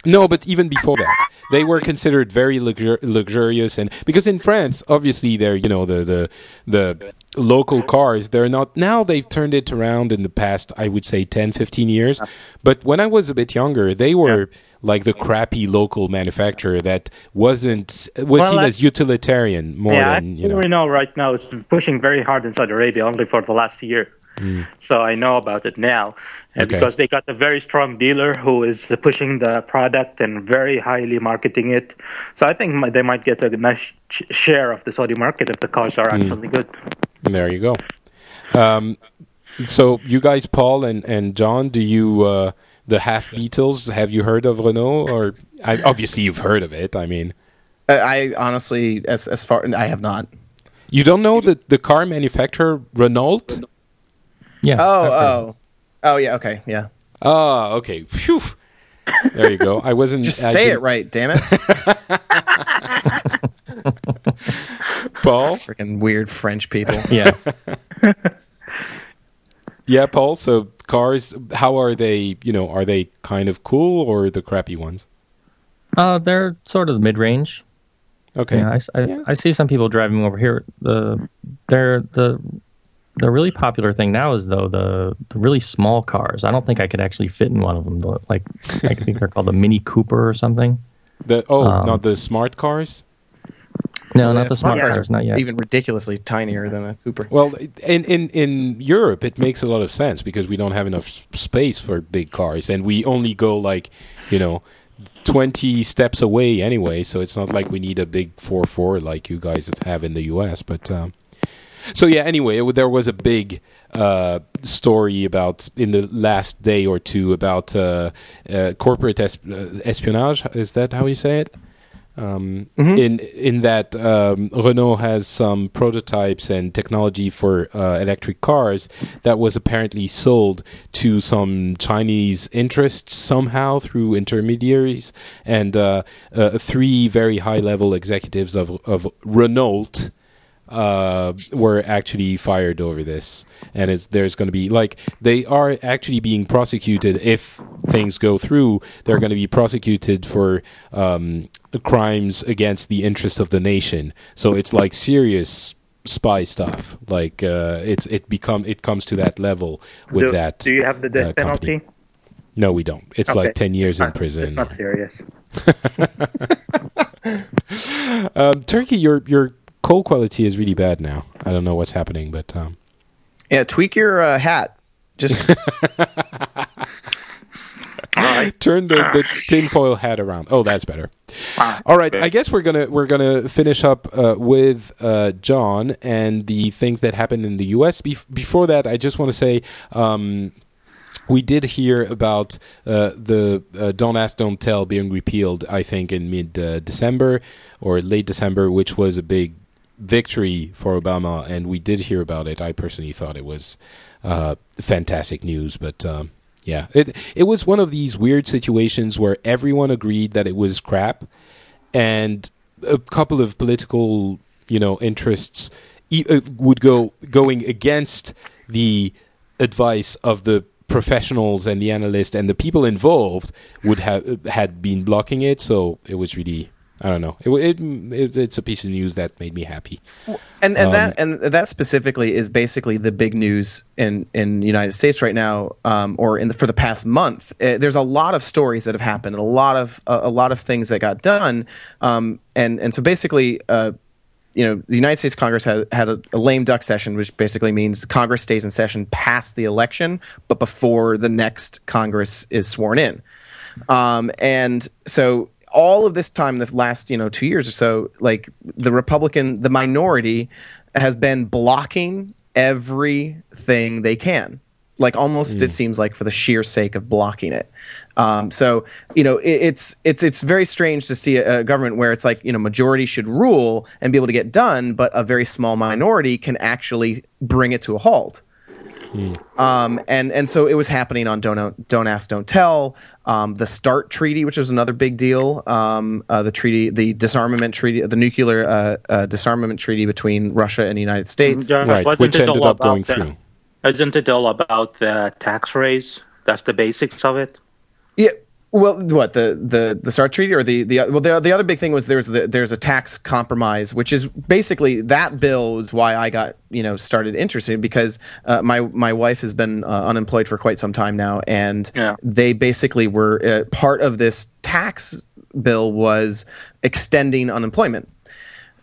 No, but even before that, they were considered very luxur- luxurious, and because in France, obviously, they're you know the the the local cars. They're not now. They've turned it around in the past. I would say 10, 15 years. But when I was a bit younger, they were like the crappy local manufacturer that wasn't was Well, seen I- as utilitarian more yeah, than you know. Renault right now is pushing very hard in Saudi Arabia only for the last year. Hmm. So I know about it now, uh, Okay. because they got a very strong dealer who is pushing the product and very highly marketing it. So I think they might get a nice share of the Saudi market if the cars are hmm. actually good. There you go. Um, so you guys, Paul and, and John, do you uh, the half Beatles? Have you heard of Renault? Or I, obviously you've heard of it. I mean, I, I honestly, as as far I have not. you don't know the the car manufacturer Renault? Yeah. Oh, oh, Oh yeah, okay, yeah. Oh, okay. Phew. There you go. I wasn't. Just I say it right, damn it. Paul. Freaking weird French people. Yeah. Yeah, Paul. So cars, how are they? You know, are they kind of cool or the crappy ones? uh, they're sort of mid range. Okay. Yeah, I, I, Yeah. I see some people driving over here. The they're the the really popular thing now is though the, the really small cars. I don't think I could actually fit in one of them. The, like I think they're called the Mini Cooper or something. The oh, Um, not the smart cars. No, Yeah, not the smart cars cars, not yet. Even ridiculously tinier than a Cooper. Well, in, in in Europe, it makes a lot of sense because we don't have enough space for big cars, and we only go like, you know, twenty steps away anyway. So it's not like we need a big four four like you guys have in the U.S. But um, so yeah. Anyway, it, there was a big uh, story about in the last day or two about uh, uh, corporate es- uh, espionage. Is that how you say it? Um, in in that um, Renault has some prototypes and technology for uh, electric cars that was apparently sold to some Chinese interests somehow through intermediaries, and uh, uh, three very high level executives of of Renault uh, were actually fired over this, and it's, there's going to be like they are actually being prosecuted if things go through. They're going to be prosecuted for um, crimes against the interest of the nation. So it's like serious spy stuff. Like uh, it's it become it comes to that level with do, that. do you have the death uh, penalty? No, we don't. It's Okay. like ten years in prison. It's not serious. Um, Turki, your your coal quality is really bad now. I don't know what's happening, but um, Yeah, tweak your uh, hat. Just turn the, the tinfoil hat around. Oh, that's better. All right, I guess we're gonna we're gonna finish up uh, with uh, John and the things that happened in the U.S. Bef- before that, I just want to say. Um, we did hear about uh, the uh, "Don't Ask, Don't Tell" being repealed. I think in mid uh, December or late December, which was a big victory for Obama, and we did hear about it. I personally thought it was uh, fantastic news, but um, yeah, it it was one of these weird situations where everyone agreed that it was crap, and a couple of political, you know, interests uh, would go going against the advice of the professionals and the analysts and the people involved would have had been blocking it. So it was really. I don't know. It, it, it it's a piece of news that made me happy. and and Um, that and that specifically is basically the big news in in the United States right now, um, or in the, for the past month. Uh, there's a lot of stories that have happened, a lot of a, a lot of things that got done, um, and and so basically. Uh, you know, the United States Congress had, had a, a lame duck session, which basically means Congress stays in session past the election, but before the next Congress is sworn in. Um, and so all of this time, the last you know two years or so, like the Republican, the minority has been blocking everything they can. Like almost, it seems like for the sheer sake of blocking it. Um, so you know, it, it's it's it's very strange to see a, a government where it's like you know majority should rule and be able to get done, but a very small minority can actually bring it to a halt. Um, and and so it was happening on don't don't ask don't tell um, the START treaty which was another big deal um, uh, the treaty the disarmament treaty the nuclear uh, uh, disarmament treaty between Russia and the United States Jonas, Right, wasn't which it ended all up going about the- through. Isn't it all about the tax raise? That's the basics of it. Yeah. Well, what the the the START treaty or the the well the the other big thing was there's the there's a tax compromise, which is basically that bill is why I got you know started interested because uh, my my wife has been uh, unemployed for quite some time now, and Yeah. they basically were uh, part of this tax bill was extending unemployment.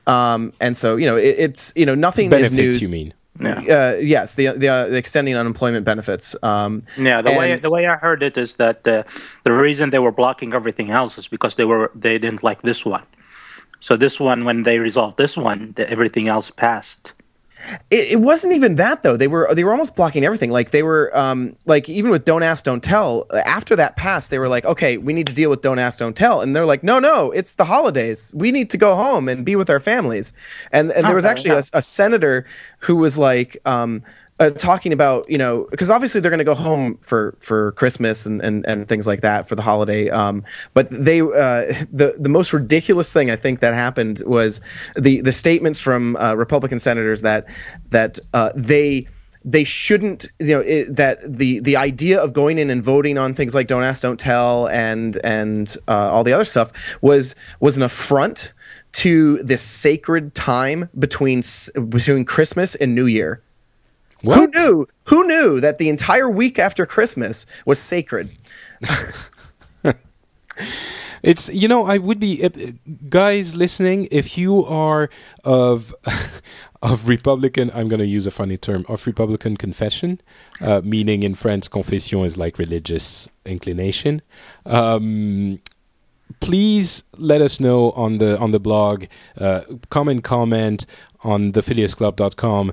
Um, and so you know it, it's you know nothing Benefits, is news. you mean? Yeah. Uh, yes, the the, uh, the extending unemployment benefits. Um, Yeah, the way the way I heard it is that uh, the reason they were blocking everything else is because they were they didn't like this one. So this one, when they resolved this one, the, everything else passed. It, it wasn't even that though. They were they were almost blocking everything. Like they were um, like even with don't ask, don't tell. After that passed, they were like, okay, we need to deal with don't ask, don't tell. And they're like, no, no, it's the holidays. We need to go home and be with our families. And and there was actually a, a senator who was like. Um, uh, talking about you know because obviously they're going to go home for for Christmas and, and and things like that for the holiday. Um, but they uh, the the most ridiculous thing I think that happened was the the statements from uh, Republican senators that that uh, they they shouldn't you know it, that the the idea of going in and voting on things like don't ask don't tell and and uh, all the other stuff was was an affront to this sacred time between between Christmas and New Year. Who knew? Who knew that the entire week after Christmas was sacred? It's you know I would be uh, guys listening if you are of of Republican I'm going to use a funny term of Republican confession, uh, meaning in French confession is like religious inclination. Um, please let us know on the on the blog, uh, comment comment on thephileasclub.com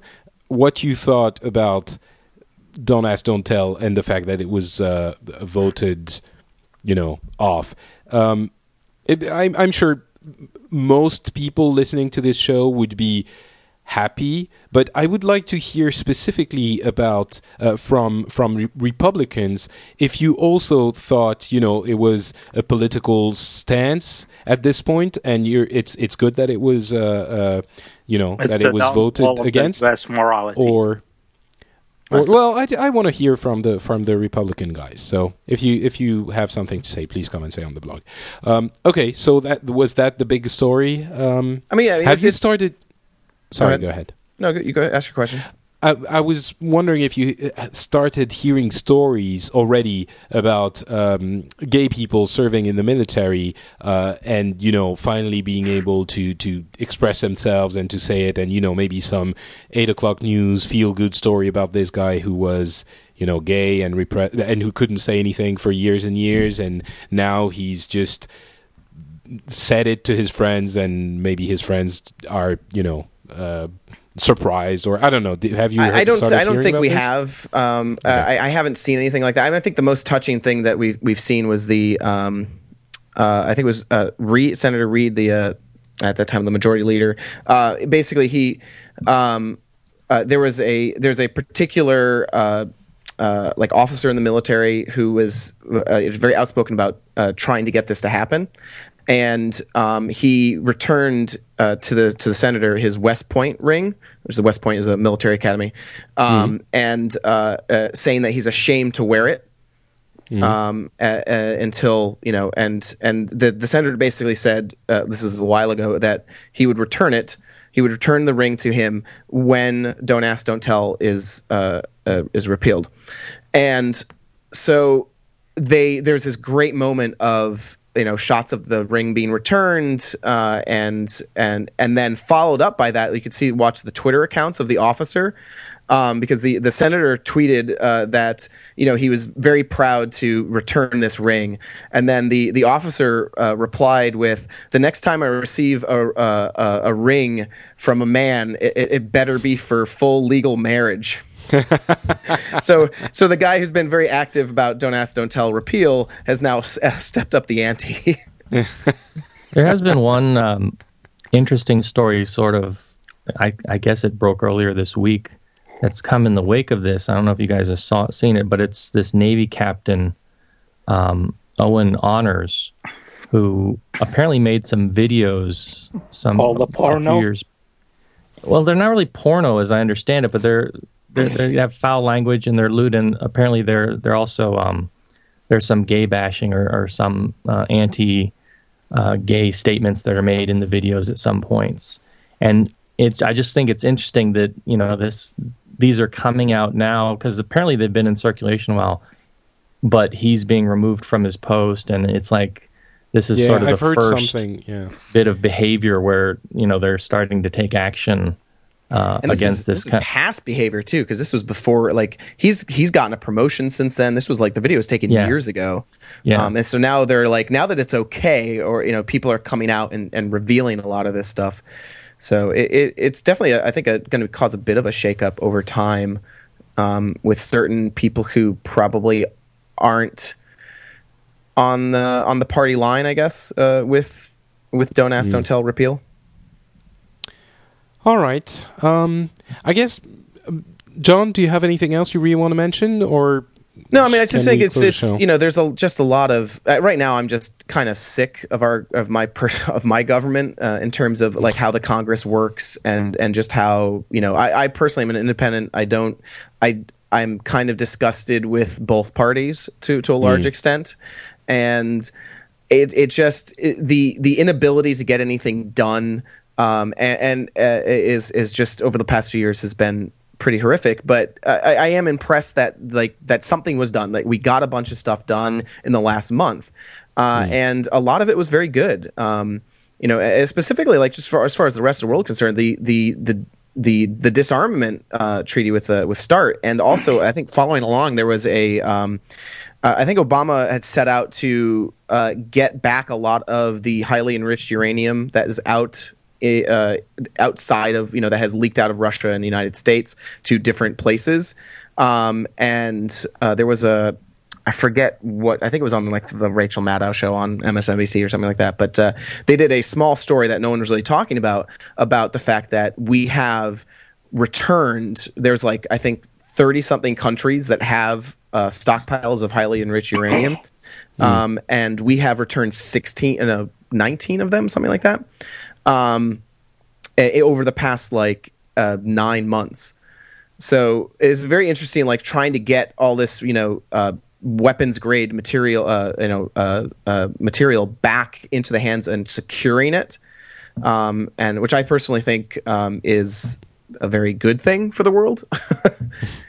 what you thought about Don't Ask, Don't Tell, and the fact that it was uh, voted, you know, off. Um, it, I'm, I'm sure most people listening to this show would be happy, but I would like to hear specifically about uh, from from re- Republicans if you also thought you know it was a political stance at this point, and you're it's it's good that it was uh, uh, you know It's that it was voted of the against West morality. or or, well, I, I want to hear from the from the Republican guys. So if you if you have something to say, please come and say on the blog. Um, okay, so that was that the big story. Um, I mean, I mean, have it's- you it's- started? Sorry, ahead. go ahead. No, you go ahead, ask your question. I, I was wondering if you uh, started hearing stories already about um, gay people serving in the military, uh, and you know, finally being able to to express themselves and to say it, and you know, maybe some eight o'clock news feel good story about this guy who was you know gay and repre- and who couldn't say anything for years and years, and now he's just said it to his friends, and maybe his friends are you know. Uh, surprised or I don't know. Have you? I, I don't. I don't think we this? have. Um, uh, I, I haven't seen anything like that. I, mean, I think the most touching thing that we've we've seen was the. Um, uh, I think it was uh, Reid, Senator Reid, the uh, at that time the majority leader. Uh, basically, he um, uh, there was a there's a particular. Uh, uh, like officer in the military who was uh, very outspoken about uh, trying to get this to happen, and um, he returned uh, to the to the senator his West Point ring, which the West Point is a military academy, um, and uh, uh, saying that he's ashamed to wear it um, uh, uh, until you know, and and the the senator basically said uh, this is a while ago that he would return it. He would return the ring to him when "Don't Ask, Don't Tell" is uh, uh, is repealed, and so they there's this great moment of you know shots of the ring being returned uh, and and and then followed up by that you could see watch the Twitter accounts of the officer um, because the the senator tweeted uh, that you know he was very proud to return this ring, and then the the officer uh, replied with, "The next time I receive a a, a, a ring from a man, it, it better be for full legal marriage." so so the guy who's been very active about don't ask don't tell repeal has now s- uh, stepped up the ante There has been one um, interesting story, sort of. I, I guess it broke earlier this week. That's come in the wake of this. I don't know if you guys have saw, seen it, but it's this Navy captain, um, Owen Honors, who apparently made some videos. Some All the few porno? years. Well, they're not really porno, as I understand it, but they're, they're they have foul language and they're lewd, and apparently they're they're also um, there's some gay bashing or, or some uh, anti uh, gay statements that are made in the videos at some points, and it's. I just think it's interesting that you know this these are coming out now because apparently they've been in circulation a while, but he's being removed from his post, and it's like this is Yeah, sort of I've the heard first something. Yeah. bit of behavior where you know they're starting to take action uh, And against is, this, is kind. past behavior too, because this was before. Like he's he's gotten a promotion since then. This was like the video was taken Yeah. years ago. Yeah. Um, and so now they're like now that it's okay, or you know, people are coming out and, and revealing a lot of this stuff. So it, it it's definitely I think going to cause a bit of a shakeup over time um, with certain people who probably aren't on the on the party line. I guess uh, with with don't ask, don't tell repeal. All right. Um, I guess um, John, do you have anything else you really want to mention, or No, I mean, I just think it's it's you know, there's a just a lot of uh, right now. I'm just kind of sick of our of my per- of my government uh, in terms of like how the Congress works and and just how you know I, I personally am an independent. I don't I I'm kind of disgusted with both parties to to a large extent, and it it just it, the the inability to get anything done um, and, and uh, is is just over the past few years has been pretty horrific. But I, I am impressed that like that something was done. Like we got a bunch of stuff done in the last month, uh, and a lot of it was very good. Um, you know, specifically like just for as far as the rest of the world concerned, the the the the the disarmament uh, treaty with uh, with START, and also I think following along there was a um, uh, I think Obama had set out to uh, get back a lot of the highly enriched uranium that is out uh, outside of you know that has leaked out of Russia and the United States to different places, um, and uh, there was a I forget what I think it was on like the Rachel Maddow show on MSNBC or something like that. But uh, they did a small story that no one was really talking about about the fact that we have returned. There's like I think thirty something countries that have uh, stockpiles of highly enriched uranium, um, and we have returned sixteen, uh, no, nineteen of them, something like that, um, over the past like uh, nine months. So it's very interesting, like trying to get all this, you know, uh, weapons grade material, uh, you know, uh, uh, material back into the hands and securing it, um, and which I personally think um, is a very good thing for the world.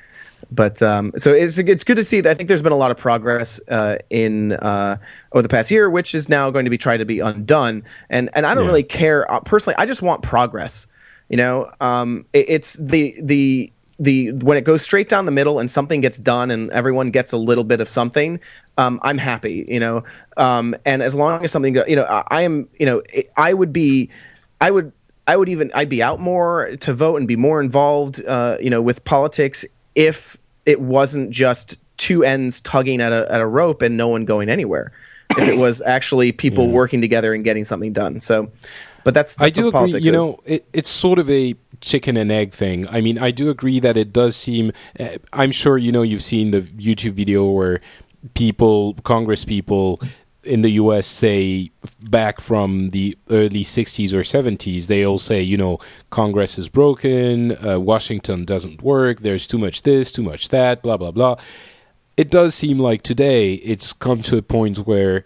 but um, so it's it's good to see. that I think there's been a lot of progress uh, in uh, over the past year, which is now going to be tried to be undone. And and I don't Yeah. really care uh, personally. I just want progress. You know, um, it, it's the the the when it goes straight down the middle and something gets done and everyone gets a little bit of something. Um, I'm happy. You know, um, and as long as something, go, you know, I, I am. You know, I would be, I would. I would even I'd be out more to vote and be more involved, uh, you know, with politics if it wasn't just two ends tugging at a at a rope and no one going anywhere. If it was actually people working together and getting something done. So, but that's, I do agree. politics You is. know, it, it's sort of a chicken and egg thing. I mean, I do agree that it does seem. Uh, I'm sure you know you've seen the YouTube video where people, Congress people in the U.S. say back from the early '60s or '70s, they all say, you know, Congress is broken, uh, Washington doesn't work, there's too much this, too much that, blah blah blah. It does seem like today it's come to a point where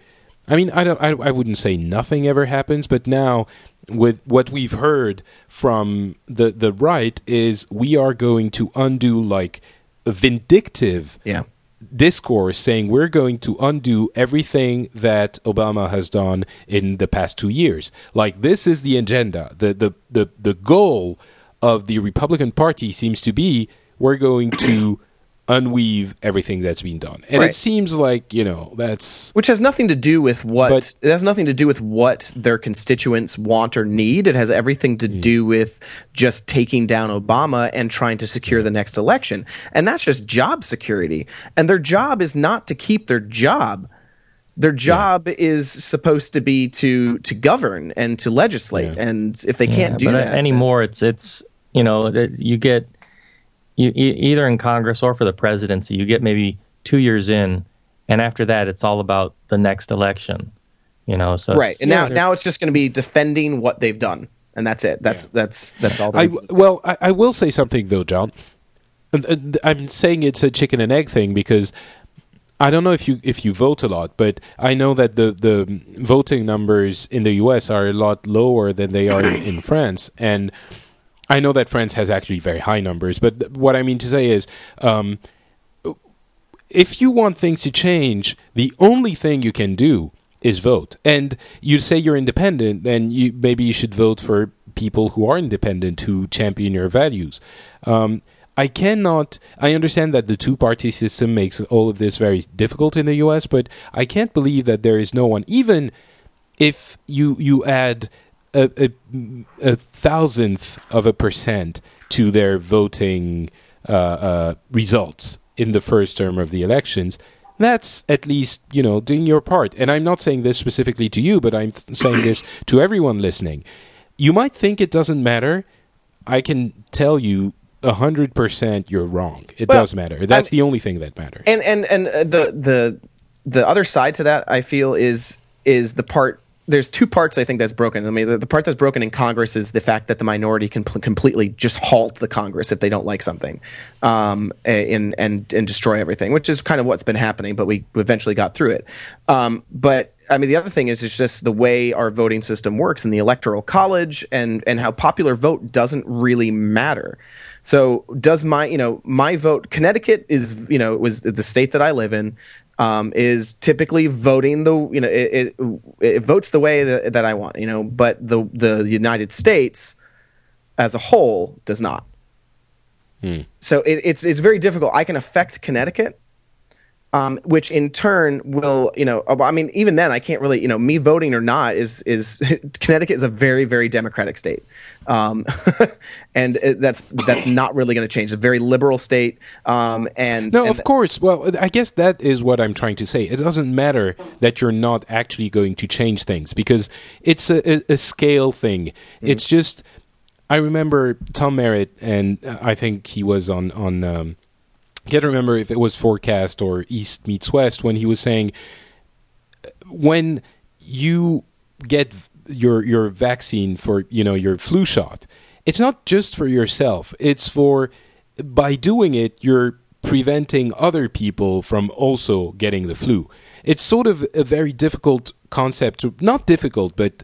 I mean, I don't. I, I wouldn't say nothing ever happens, but now with what we've heard from the the right is we are going to undo like vindictive Yeah. Discourse saying we're going to undo everything that Obama has done in the past two years. Like this is the agenda. The the the, the goal of the Republican Party seems to be we're going to unweave everything that's been done. And Right. it seems like, you know, that's Which has nothing to do with what But- it has nothing to do with what their constituents want or need. It has everything to mm. do with just taking down Obama and trying to secure mm. the next election. And that's just job security. And their job is not to keep their job. Their job is supposed to be to to govern and to legislate. Yeah. And if they can't do but that anymore. It's it's you know you get you e- either in Congress or for the presidency, you get maybe two years in, and after that, it's all about the next election. You know, so right. And now there's- now it's just going to be defending what they've done. And that's it. That's that's that's all. I well, I, I will say something though, John. And- and I'm saying it's a chicken and egg thing because I don't know if you if you vote a lot, but I know that the the voting numbers in the U.S. are a lot lower than they are in, in France, and I know that France has actually very high numbers. But th- what I mean to say is. Um, if you want things to change, the only thing you can do is vote. And you say you're independent, then you maybe you should vote for people who are independent who champion your values. Um, I cannot. I understand that the two-party system makes all of this very difficult in the U.S., but I can't believe that there is no one, even if you you add a, a, a thousandth of a percent to their voting uh, uh, results in the first term of the elections, that's at least you know doing your part. And I'm not saying this specifically to you, but I'm th- saying this to everyone listening. You might think it doesn't matter. I can tell you hundred percent you're wrong. It Well, does matter. That's I'm- the only thing that matters. and and and uh, the the the other side to that i feel is is the part there's two parts i think that's broken i mean the, the part that's broken in congress is the fact that the minority can pl- completely just halt the congress if they don't like something um, and and and destroy everything which is kind of what's been happening but we eventually got through it um, but I mean, the other thing is, it's just the way our voting system works in the electoral college, and and how popular vote doesn't really matter. So, does my you know my vote? Connecticut is you know it was the state that I live in um, is typically voting the you know it, it, it votes the way that, that I want you know, but the the United States as a whole does not. So it, it's it's very difficult. I can affect Connecticut, um, which in turn will you know I mean even then I can't really you know me voting or not is is Connecticut is a very very democratic state, um, and it, that's that's not really going to change. A very liberal state, um, and No, and of course. Well, I guess that is what I'm trying to say. It doesn't matter that you're not actually going to change things because it's a, a, scale thing. It's just. I remember Tom Merritt, and uh, I think he was on on. Can't remember if it was Forecast or East Meets West when he was saying when you get your your vaccine for you know your flu shot it's not just for yourself. It's for by doing it you're preventing other people from also getting the flu. It's sort of a very difficult concept to not difficult but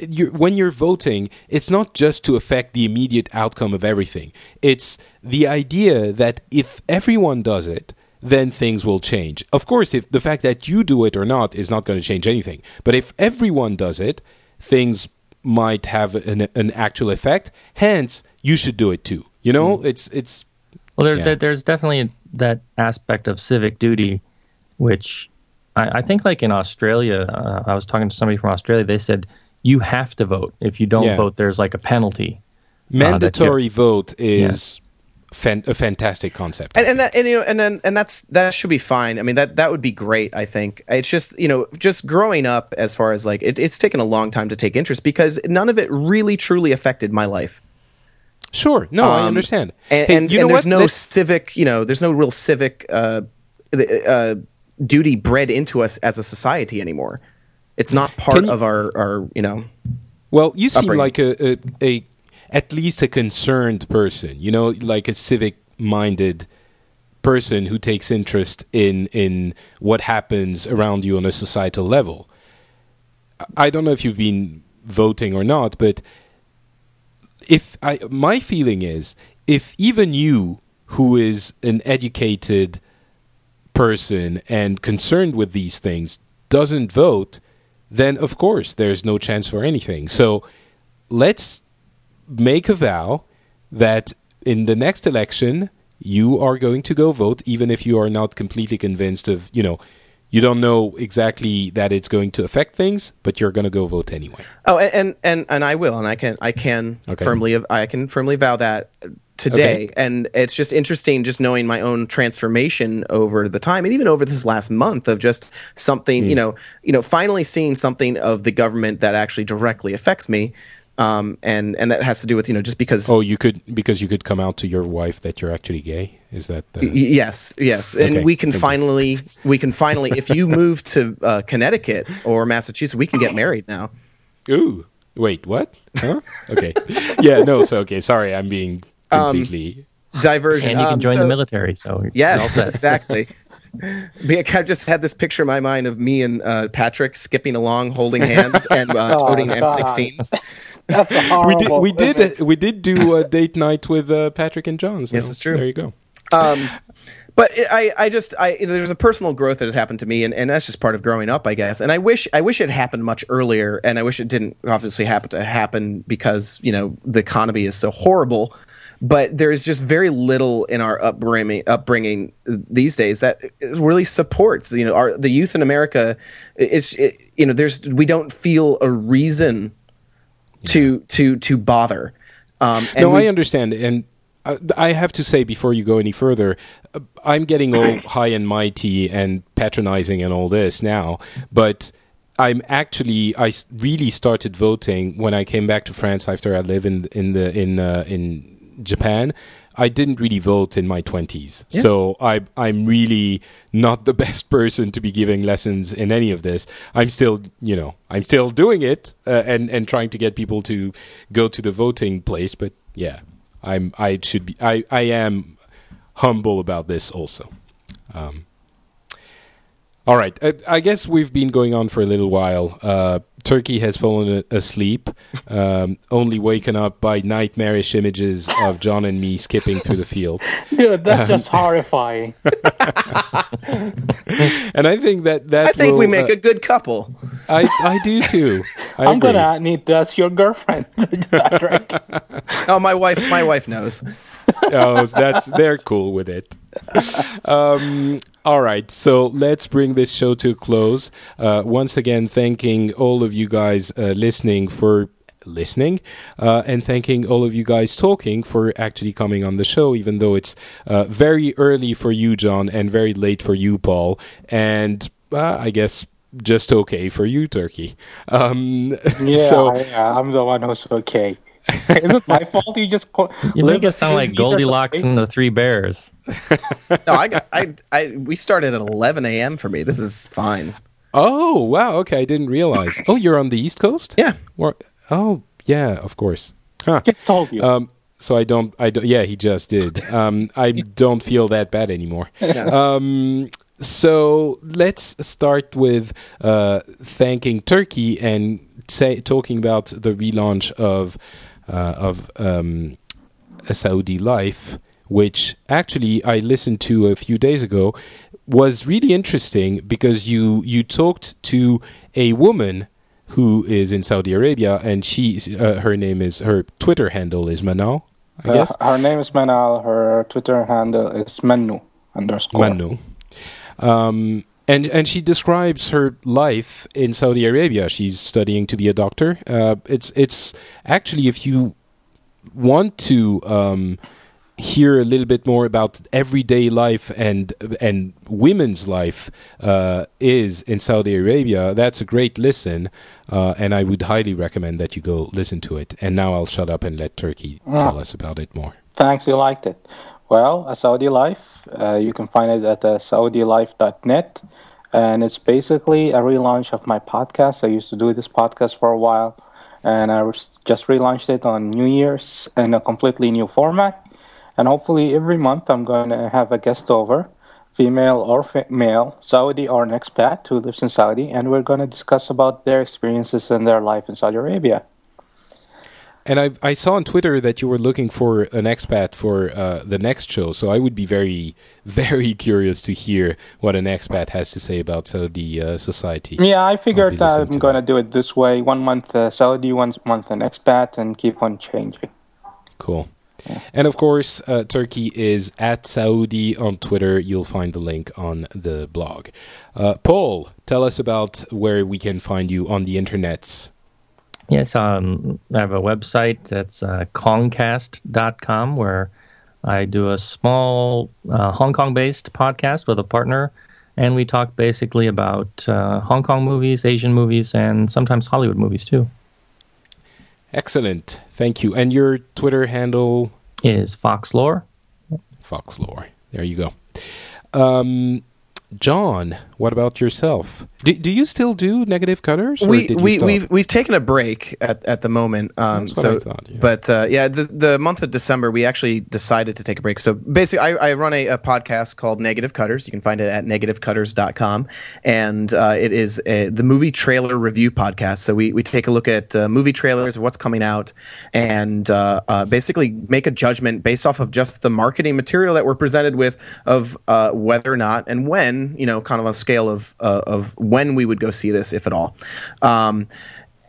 you're, when you're voting, it's not just to affect the immediate outcome of everything. It's the idea that if everyone does it, then things will change. Of course, if the fact that you do it or not is not going to change anything. But if everyone does it, things might have an, an actual effect. Hence, you should do it too. You know, it's it's Well, there, Yeah. there, there's definitely that aspect of civic duty, which I, I think, like in Australia, uh, I was talking to somebody from Australia. They said you have to vote. If you don't Yeah. vote, there's like a penalty. mandatory vote is fan, a fantastic concept. and, and that and you know and then and that's that should be fine. I mean that that would be great. I think it's just you know just growing up as far as like it, it's taken a long time to take interest because none of it really truly affected my life. sure, no, I Um, understand. And, Hey, and, you know and there's what? no Let's- civic you know there's no real civic uh, uh, duty bred into us as a society anymore. It's not part you- of our our you know. Well, you seem like a, a, a at least a concerned person. You know, like a civic-minded person who takes interest in in what happens around you on a societal level. I- I don't know if you've been voting or not, but if I my feeling is if even you who is an educated person and concerned with these things doesn't vote, then of course there's no chance for anything. So let's make a vow that in the next election you are going to go vote even if you are not completely convinced of, you know, you don't know exactly that it's going to affect things, but you're going to go vote anyway. Oh, and, and and I will, and I can I can Okay. firmly I can firmly vow that today. Okay. And it's just interesting just knowing my own transformation over the time, and even over this last month of just something you know you know finally seeing something of the government that actually directly affects me. Um, and and that has to do with you know just because Oh, you could because you could come out to your wife that you're actually gay. Is that the, Y- Yes, yes, and Okay, we can thank you. finally, we can finally, if you move to uh, Connecticut or Massachusetts, we can get married now. Ooh, wait, what? Huh? Okay, yeah, no. So okay, sorry, I'm being completely. Diversion, And you can Um, join so- the military. So you're Yes, exactly. I just had this picture in my mind of me and uh, Patrick skipping along, holding hands, and uh, Oh, toting God. M16s. That's we did we image. did we did do a date night with uh, Patrick and John. So Yes, it's true. There you go. Um, but I, I just, I there's a personal growth that has happened to me, and, and that's just part of growing up, I guess. And I wish, I wish it happened much earlier, and I wish it didn't obviously happen to happen because you know the economy is so horrible. But there's just very little in our upbringing, upbringing these days that really supports, you know, our the youth in America. It's, it, you know, there's we don't feel a reason to to to bother. Um, and no, we- I understand, and I have to say before you go any further, uh, I'm getting all high and mighty and patronizing and all this now, but. I'm actually I really started voting when I came back to France after I lived in in the in uh, in Japan, I didn't really vote in my twenties, so I I'm really not the best person to be giving lessons in any of this. I'm still, you know, I'm still doing it uh, and and trying to get people to go to the voting place. But yeah, I'm I should be I I am humble about this also. Um, all right. I, I guess we've been going on for a little while. Uh, Turki has fallen asleep, um, only waken up by nightmarish images of John and me skipping through the fields. Dude, that's just horrifying. And I think that that I think we make uh, a good couple. I I do too. I I'm agree. gonna need to ask your girlfriend. Right. Oh, my wife, my wife knows. oh, that's they're cool with it. Um, all right, so let's bring this show to a close. Uh, once again, thanking all of you guys uh, listening for listening, uh, and thanking all of you guys talking for actually coming on the show, even though it's uh, very early for you, John, and very late for you, Paul, and uh, I guess just okay for you, Turki. Um, Yeah, so I, I'm the one who's okay. Is it my fault? You just call, You make it sound like Goldilocks and the Three Bears. No, I got, I, I, we started at 11 a.m. for me. This is fine. Oh wow! Okay, I didn't realize. Oh, you're on the East Coast. Yeah. Or, oh yeah, of course. Huh. Just told you. Um, so I don't. I don't. Yeah, he just did. Um, I don't feel that bad anymore. Um, so let's start with uh, thanking Turki and say talking about the relaunch of uh, of um, a Saudi life, which actually I listened to a few days ago, was really interesting because you you talked to a woman who is in Saudi Arabia, and she uh, her name is her Twitter handle is Manal, I Uh, guess her name is Manal. Her Twitter handle is Manu underscore. Manu. Um, and and she describes her life in Saudi Arabia. She's studying to be a doctor. Uh, it's it's actually if you want to um, hear a little bit more about everyday life and and women's life uh, is in Saudi Arabia, that's a great listen, uh, and I would highly recommend that you go listen to it. And now I'll shut up and let Turki tell us about it more. Thanks, you liked it. Well, a Saudi Life, uh, you can find it at uh, saudilife.net. And it's basically a relaunch of my podcast. I used to do this podcast for a while, and I just relaunched it on New Year's in a completely new format. And hopefully, every month, I'm going to have a guest over, female or male, Saudi or an expat who lives in Saudi, and we're going to discuss about their experiences and their life in Saudi Arabia. And I, I saw on Twitter that you were looking for an expat for uh, the next show, so I would be very, very curious to hear what an expat has to say about Saudi uh, society. Yeah, I figured that I'm going to do it this way: one month uh, Saudi, one month an expat, and keep on changing. Cool. And of course, uh, Turki is at Saudi on Twitter. You'll find the link on the blog. Uh, Paul, tell us about where we can find you on the internets. Yes, um, I have a website that's uh, Kongcast.com where I do a small uh, Hong Kong based podcast with a partner, and we talk basically about uh, Hong Kong movies, Asian movies, and sometimes Hollywood movies too. Excellent. Thank you. And your Twitter handle? Is Fox Lore? Fox Lore. There you go. Um, John, what about yourself? Do, do you still do negative cutters? Or we did you we stop? we've we've taken a break at, at the moment. Um, That's what so, I thought, yeah. But uh, yeah, the the month of December we actually decided to take a break. So basically, I, I run a, a podcast called Negative Cutters. You can find it at negativecutters.com. and uh, it is a, the movie trailer review podcast. So we we take a look at uh, movie trailers, what's coming out, and uh, uh, basically make a judgment based off of just the marketing material that we're presented with of uh, whether or not and when you know, kind of on a scale of uh, of when we would go see this, if at all. Um,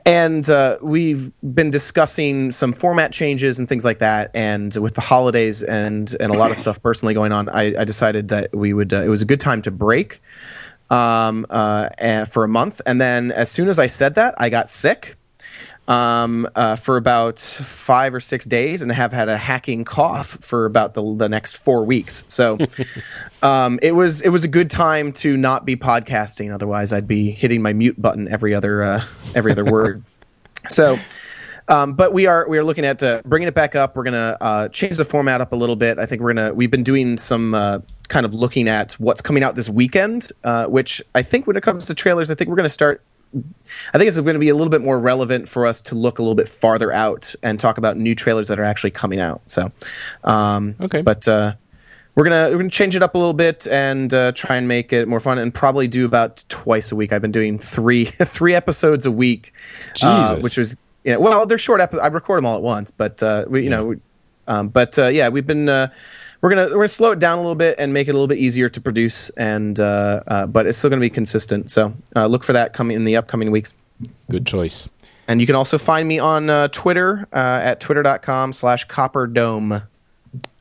and uh, we've been discussing some format changes and things like that. And with the holidays and and a lot of stuff personally going on, I, I decided that we would. Uh, it was a good time to break um, uh, and for a month. And then as soon as I said that, I got sick um, uh, for about five or six days and have had a hacking cough for about the, the next four weeks. So um, it was it was a good time to not be podcasting. Otherwise, I'd be hitting my mute button every other uh, every other word. So. Um, but we are we are looking at uh, bringing it back up. We're gonna uh, change the format up a little bit. I think we're gonna we've been doing some uh, kind of looking at what's coming out this weekend, uh, which I think when it comes to trailers, I think we're gonna start. I think it's going to be a little bit more relevant for us to look a little bit farther out and talk about new trailers that are actually coming out. So, um, Okay. but uh, we're gonna we're gonna change it up a little bit and uh, try and make it more fun and probably do about twice a week. I've been doing three three episodes a week, uh, which was you know, well they're short episodes. I record them all at once, but uh, we, you know, we, um, but uh, yeah, we've been. We're gonna we're gonna slow it down a little bit and make it a little bit easier to produce, and uh, uh, but it's still gonna be consistent. So uh, look for that coming in the upcoming weeks. Good choice. And you can also find me on uh, Twitter uh, at twitter.com slash copperdome.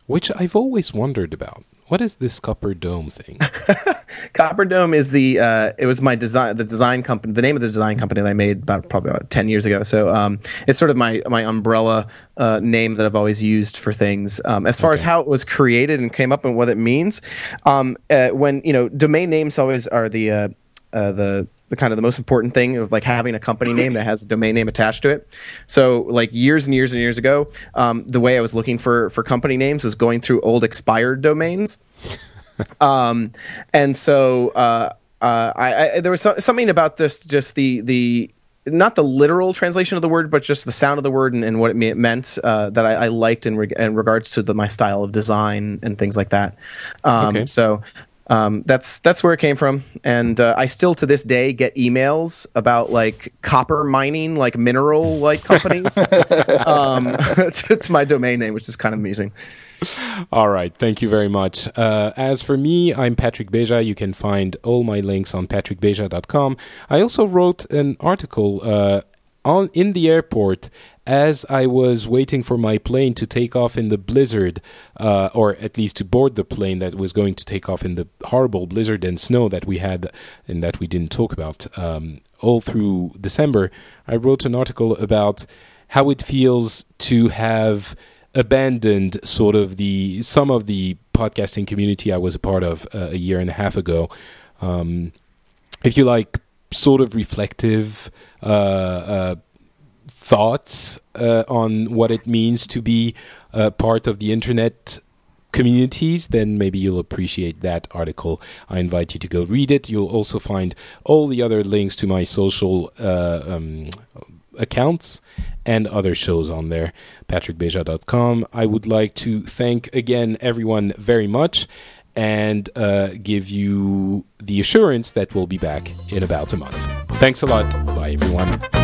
Which I've always wondered about. What is this copper dome thing? Copper Dome is the uh, it was my design the design company the name of the design company that I made about probably about ten years ago. So um, it's sort of my my umbrella uh, name that I've always used for things. Um, as far as how it was created and came up and what it means, um, uh, when you know domain names always are the uh, uh, the the kind of the most important thing of like having a company name that has a domain name attached to it. So like years and years and years ago, um, the way I was looking for for company names was going through old expired domains um, and so uh, uh, I, I there was so, something about this, just the the not the literal translation of the word, but just the sound of the word and, and what it me- meant uh, that I, I liked in, reg- in regards to the, my style of design and things like that. Um, Okay. So. Um, that's that's where it came from, and uh, I still to this day get emails about like copper mining, like mineral like companies, um, to, to my domain name, which is kind of amusing. All right, thank you very much. Uh, as for me, I'm Patrick Beja. You can find all my links on patrickbeja.com. I also wrote an article uh, on in the airport as I was waiting for my plane to take off in the blizzard, uh, or at least to board the plane that was going to take off in the horrible blizzard and snow that we had and that we didn't talk about um, all through December. I wrote an article about how it feels to have abandoned sort of the some of the podcasting community I was a part of uh, a year and a half ago. Um, if you like, sort of reflective uh, uh, thoughts uh, on what it means to be uh, part of the internet communities, then maybe you'll appreciate that article. I invite you to go read it. You'll also find all the other links to my social uh, um, accounts and other shows on there, patrickbeja.com. I would like to thank again everyone very much and uh, give you the assurance that we'll be back in about a month. Thanks a lot. Bye, everyone.